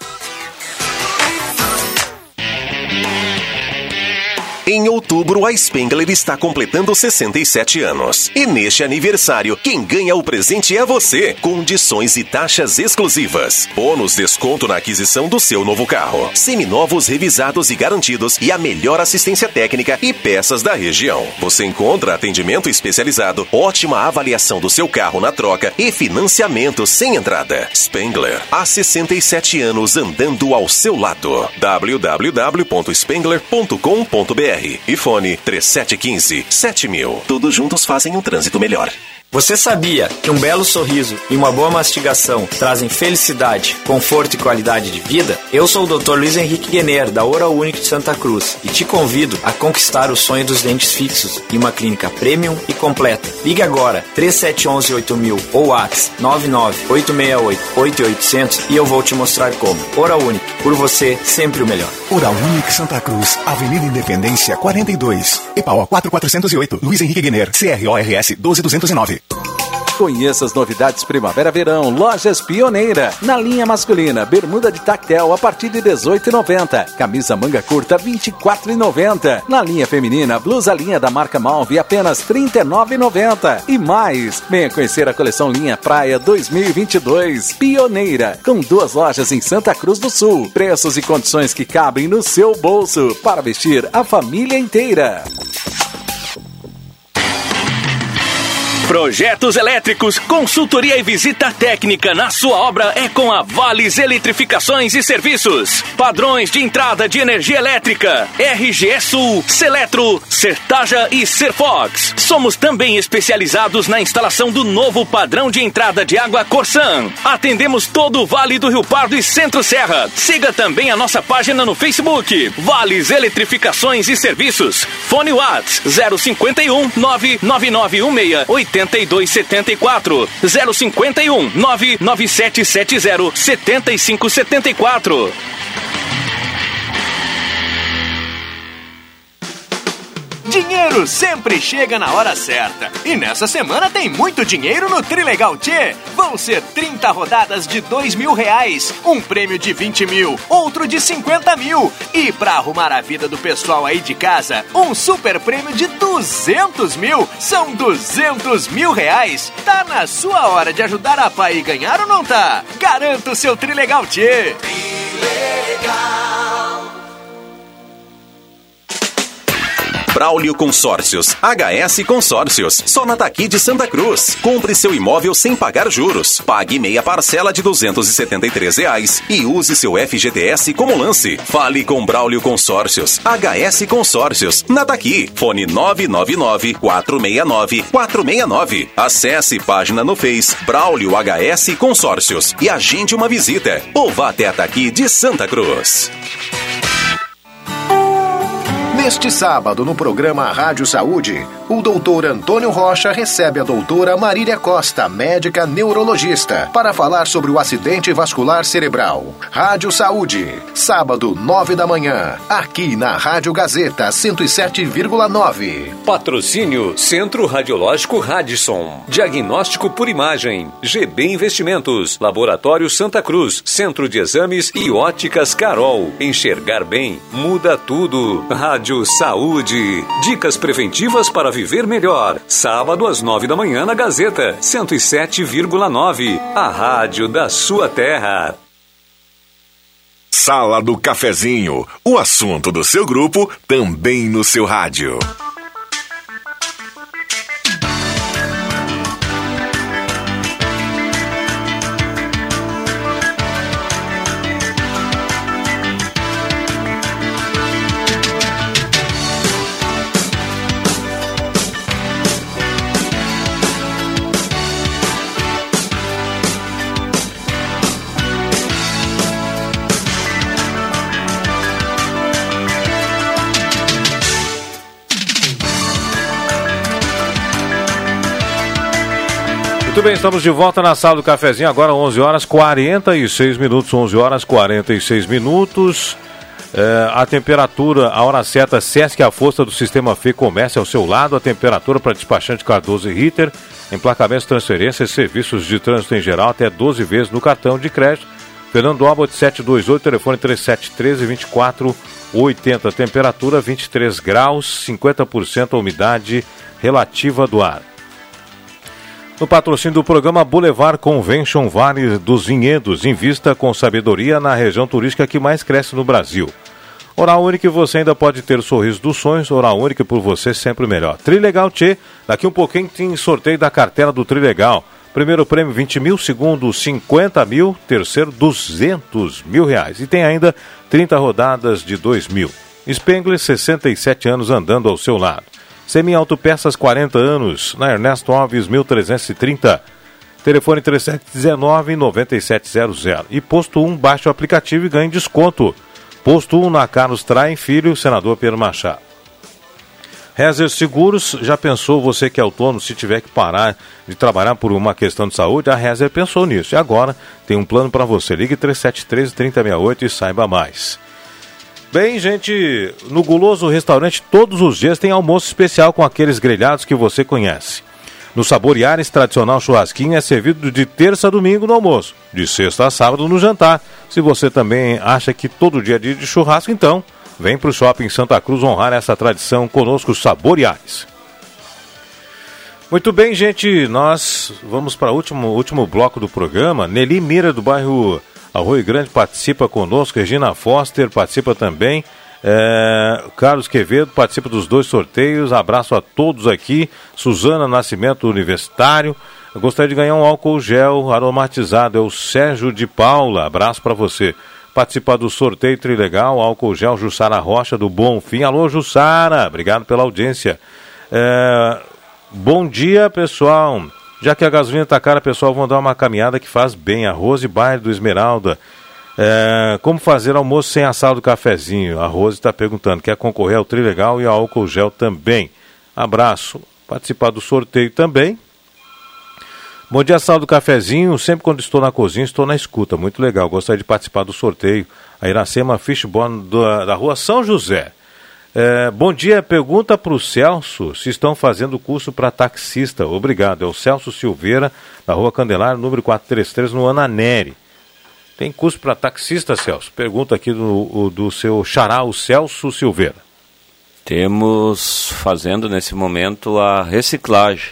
Em outubro, a Spengler está completando 67 anos. E neste aniversário, quem ganha o presente é você. Condições e taxas exclusivas. Bônus desconto na aquisição do seu novo carro. Seminovos revisados e garantidos e a melhor assistência técnica e peças da região. Você encontra atendimento especializado, ótima avaliação do seu carro na troca e financiamento sem entrada. Spengler, há 67 anos andando ao seu lado. www.spengler.com.br e fone 3715 7000. Todos juntos fazem um trânsito melhor. Você sabia que um belo sorriso e uma boa mastigação trazem felicidade, conforto e qualidade de vida? Eu sou o Dr. Luiz Henrique Guener, da Oral Unique de Santa Cruz, e te convido a conquistar o sonho dos dentes fixos em uma clínica premium e completa. Ligue agora 3711 8000 ou WhatsApp 99868 e eu vou te mostrar como. Oral Unique, por você, sempre o melhor. Oral Unique Santa Cruz, Avenida Independência 42, EPAO 4408, Luiz Henrique Guener, CRORS 12209. Conheça as novidades Primavera-Verão, Lojas Pioneira. Na linha masculina, bermuda de tactel a partir de 18,90. Camisa manga curta 24,90. Na linha feminina, blusa linha da marca Malve apenas 39,90. E mais, venha conhecer a coleção linha Praia 2022. Pioneira, com duas lojas em Santa Cruz do Sul. Preços e condições que cabem no seu bolso para vestir a família inteira. Projetos elétricos, consultoria e visita técnica na sua obra é com a Vales Eletrificações e Serviços. Padrões de entrada de energia elétrica, RGE Sul, Seletro, Sertaja e Serfox. Somos também especializados na instalação do novo padrão de entrada de água Corsan. Atendemos todo o Vale do Rio Pardo e Centro Serra. Siga também a nossa página no Facebook, Vales Eletrificações e Serviços. Fone Whats 051 99916 8274 051 99770 7574. Dinheiro sempre chega na hora certa. E nessa semana tem muito dinheiro no Trilegal Tchê. Vão ser 30 rodadas de 2 mil reais, um prêmio de 20 mil, outro de 50 mil. E pra arrumar a vida do pessoal aí de casa, um super prêmio de 200 mil. São 200 mil reais. Tá na sua hora de ajudar a pai e ganhar ou não tá? Garanta o seu Trilegal Tchê. Trilegal. Braulio Consórcios, HS Consórcios, só na Taqui de Santa Cruz. Compre seu imóvel sem pagar juros. Pague meia parcela de 273 reais e use seu FGTS como lance. Fale com Braulio Consórcios, HS Consórcios, na Taqui. Fone 999 469 469. Acesse página no Face Braulio HS Consórcios e agende uma visita. Ou vá até a Taqui de Santa Cruz. Neste sábado, no programa Rádio Saúde, o doutor Antônio Rocha recebe a doutora Marília Costa, médica neurologista, para falar sobre o acidente vascular cerebral. Rádio Saúde, sábado, nove da manhã, aqui na Rádio Gazeta 107,9. Patrocínio Centro Radiológico Radisson. Diagnóstico por imagem. GB Investimentos. Laboratório Santa Cruz. Centro de Exames e Óticas Carol. Enxergar bem muda tudo. Rádio Saúde. Dicas preventivas para viver melhor. Sábado às nove da manhã na Gazeta 107,9. A rádio da sua terra. Sala do Cafezinho, o assunto do seu grupo também no seu rádio. Muito bem, estamos de volta na sala do cafezinho, agora 11 horas 46 minutos, 11 horas 46 minutos. É, a temperatura, a hora certa, Sesc, a força do sistema Fê Comércio ao seu lado, a temperatura para despachante Cardoso e Ritter, emplacamentos, transferências, serviços de trânsito em geral, até 12 vezes no cartão de crédito. Fernando Albot 728, telefone 3713 2480, temperatura 23 graus, 50% a umidade relativa do ar. No patrocínio do programa Boulevard Convention Vale dos Vinhedos, invista com sabedoria na região turística que mais cresce no Brasil. Oral Única, você ainda pode ter o sorriso dos sonhos. Oral Única, por você, sempre melhor. Trilegal Tchê, daqui um pouquinho tem sorteio da cartela do Trilegal. Primeiro prêmio 20 mil, segundo 50 mil, terceiro 200 mil reais. E tem ainda 30 rodadas de 2 mil. Spengler, 67 anos andando ao seu lado. Semi Autopeças 40 anos, na Ernesto Alves 1330. Telefone 3719-9700. E posto 1, baixe o aplicativo e ganhe desconto. Posto 1 na Carlos Traem Filho, senador Pedro Machado. Rezer Seguros, já pensou você que é autônomo, se tiver que parar de trabalhar por uma questão de saúde? A Rezer pensou nisso e agora tem um plano para você. Ligue 3713-3068 e saiba mais. Bem, gente, no Guloso Restaurante todos os dias tem almoço especial com aqueles grelhados que você conhece. No Saboreares, tradicional churrasquinho é servido de terça a domingo no almoço, de sexta a sábado no jantar. Se você também acha que todo dia é dia de churrasco, então vem para o Shopping Santa Cruz honrar essa tradição conosco, Saboreares. Muito bem, gente, nós vamos para o último, último bloco do programa. Nelly Mira, do bairro Arroio Grande participa conosco, Regina Foster participa também. É, Carlos Quevedo participa dos dois sorteios. Abraço a todos aqui. Suzana Nascimento Universitário. Eu gostaria de ganhar um álcool gel aromatizado. É o Sérgio de Paula. Abraço para você. Participar do sorteio Trilegal, álcool gel Jussara Rocha do Bom Fim. Alô, Jussara. Obrigado pela audiência. É, bom dia, pessoal. Já que a gasolina está cara, pessoal, vão dar uma caminhada que faz bem. Arroz e bairro do Esmeralda. É, como fazer almoço sem a sala do cafezinho? A Rose está perguntando. Quer concorrer ao Trilegal e ao álcool gel também. Abraço. Participar do sorteio também. Bom dia, sala do cafezinho. Sempre quando estou na cozinha, estou na escuta. Muito legal. Gostaria de participar do sorteio. A Iracema Fishbone da rua São José. É, bom dia, pergunta para o Celso se estão fazendo curso para taxista. Obrigado. É o Celso Silveira, da Rua Candelário, número 433, no Ananeri. Tem curso para taxista, Celso? Pergunta aqui do, do seu xará, o Celso Silveira. Temos fazendo nesse momento a reciclagem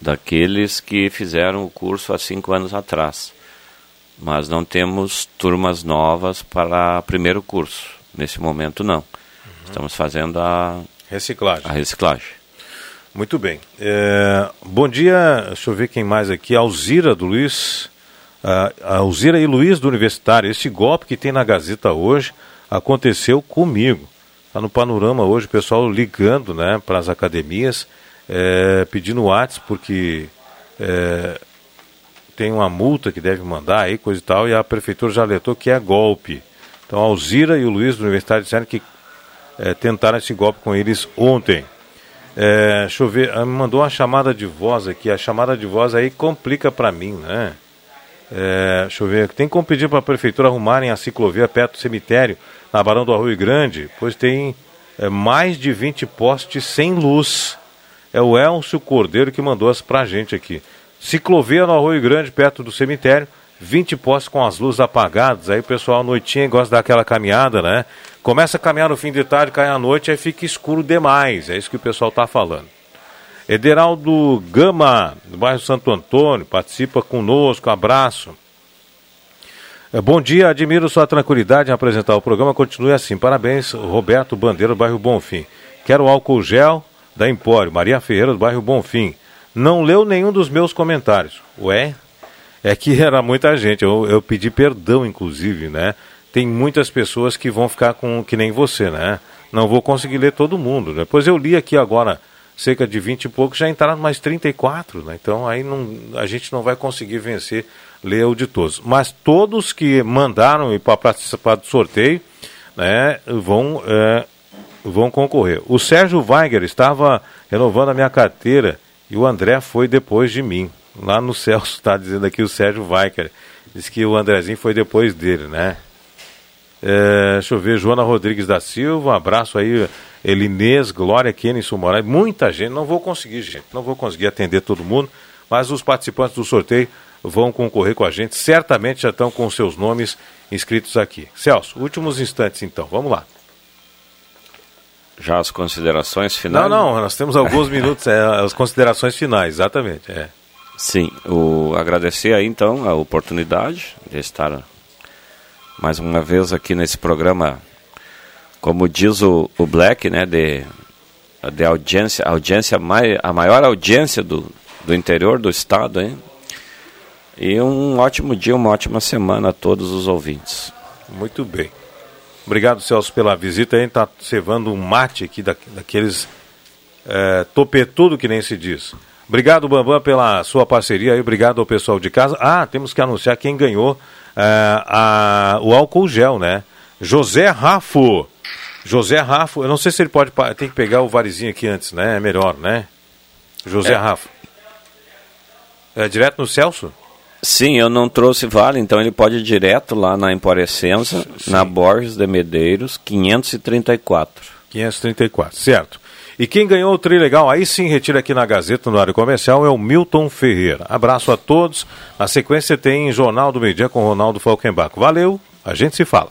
daqueles que fizeram o curso há cinco anos atrás. Mas não temos turmas novas para primeiro curso. Nesse momento, não. Estamos fazendo a reciclagem. A reciclagem. Muito bem. É, bom dia, deixa eu ver quem mais aqui. Alzira do Luiz. A Alzira e Luiz do Universitário. Esse golpe que tem na Gazeta hoje aconteceu comigo. Está no panorama hoje, o pessoal ligando né, para as academias, é, pedindo WhatsApp, porque é, tem uma multa que deve mandar aí, coisa e tal, e a prefeitura já alertou que é golpe. Então a Alzira e o Luiz do Universitário disseram que é, tentaram esse golpe com eles ontem. É, deixa eu ver, ah, me mandou uma chamada de voz aqui. A chamada de voz aí complica para mim, né? É, deixa eu ver, tem como pedir para a prefeitura arrumarem a ciclovia perto do cemitério, na Barão do Arroio Grande, pois tem é, mais de 20 postes sem luz. É o Elcio Cordeiro que mandou as pra gente aqui. Ciclovia no Arroio Grande, perto do cemitério, 20 postes com as luzes apagadas. Aí o pessoal noitinha gosta daquela caminhada, né? Começa a caminhar no fim de tarde, cai à noite, aí fica escuro demais. É isso que o pessoal está falando. Ederaldo Gama, do bairro Santo Antônio, participa conosco, abraço. É, bom dia, admiro sua tranquilidade em apresentar o programa. Continue assim. Parabéns, Roberto Bandeira, do bairro Bonfim. Quero álcool gel da Empório, Maria Ferreira, do bairro Bonfim. Não leu nenhum dos meus comentários. Ué? É que era muita gente. Eu, eu pedi perdão, inclusive, né? tem muitas pessoas que vão ficar com que nem você, né? Não vou conseguir ler todo mundo. Depois eu li aqui agora cerca de 20 e pouco, já entraram mais 34, né? Então aí não, a gente não vai conseguir vencer ler o de todos. Mas todos que mandaram para participar do sorteio, né, vão, é, vão concorrer. O Sérgio Weiger estava renovando a minha carteira e o André foi depois de mim. Lá no Celso está dizendo aqui o Sérgio Weiger. Diz que o Andrezinho foi depois dele, né? É, deixa eu ver, Joana Rodrigues da Silva, um abraço aí, Elinês, Glória, Kenison Moraes, muita gente, não vou conseguir, gente, não vou conseguir atender todo mundo, mas os participantes do sorteio vão concorrer com a gente, certamente já estão com seus nomes inscritos aqui. Celso, últimos instantes então, vamos lá. Já as considerações finais? Não, não, nós temos alguns minutos, é, as considerações finais, exatamente, é. Sim, o, agradecer aí então a oportunidade de estar mais uma vez aqui nesse programa, como diz o, o Black, né, de, de audiência, audiência mai, a maior audiência do, do interior do estado, hein? E um ótimo dia, uma ótima semana a todos os ouvintes. Muito bem. Obrigado, Celso, pela visita. A gente está cevando um mate aqui da, daqueles é, topetudo que nem se diz. Obrigado, Bambam, pela sua parceria e obrigado ao pessoal de casa. Ah, temos que anunciar quem ganhou uh, a, o álcool gel, né? José Rafo. José Rafo, eu não sei se ele pode. Tem que pegar o varizinho aqui antes, né? É melhor, né? José é. Rafo. É direto no Celso? Sim, eu não trouxe vale, então ele pode ir direto lá na Emporescença, na Borges de Medeiros, 534. 534, certo. E quem ganhou o tri legal, aí sim retira aqui na Gazeta, no área comercial, é o Milton Ferreira. Abraço a todos. Na sequência tem Jornal do Meio Dia com Ronaldo Falkenbach. Valeu, a gente se fala.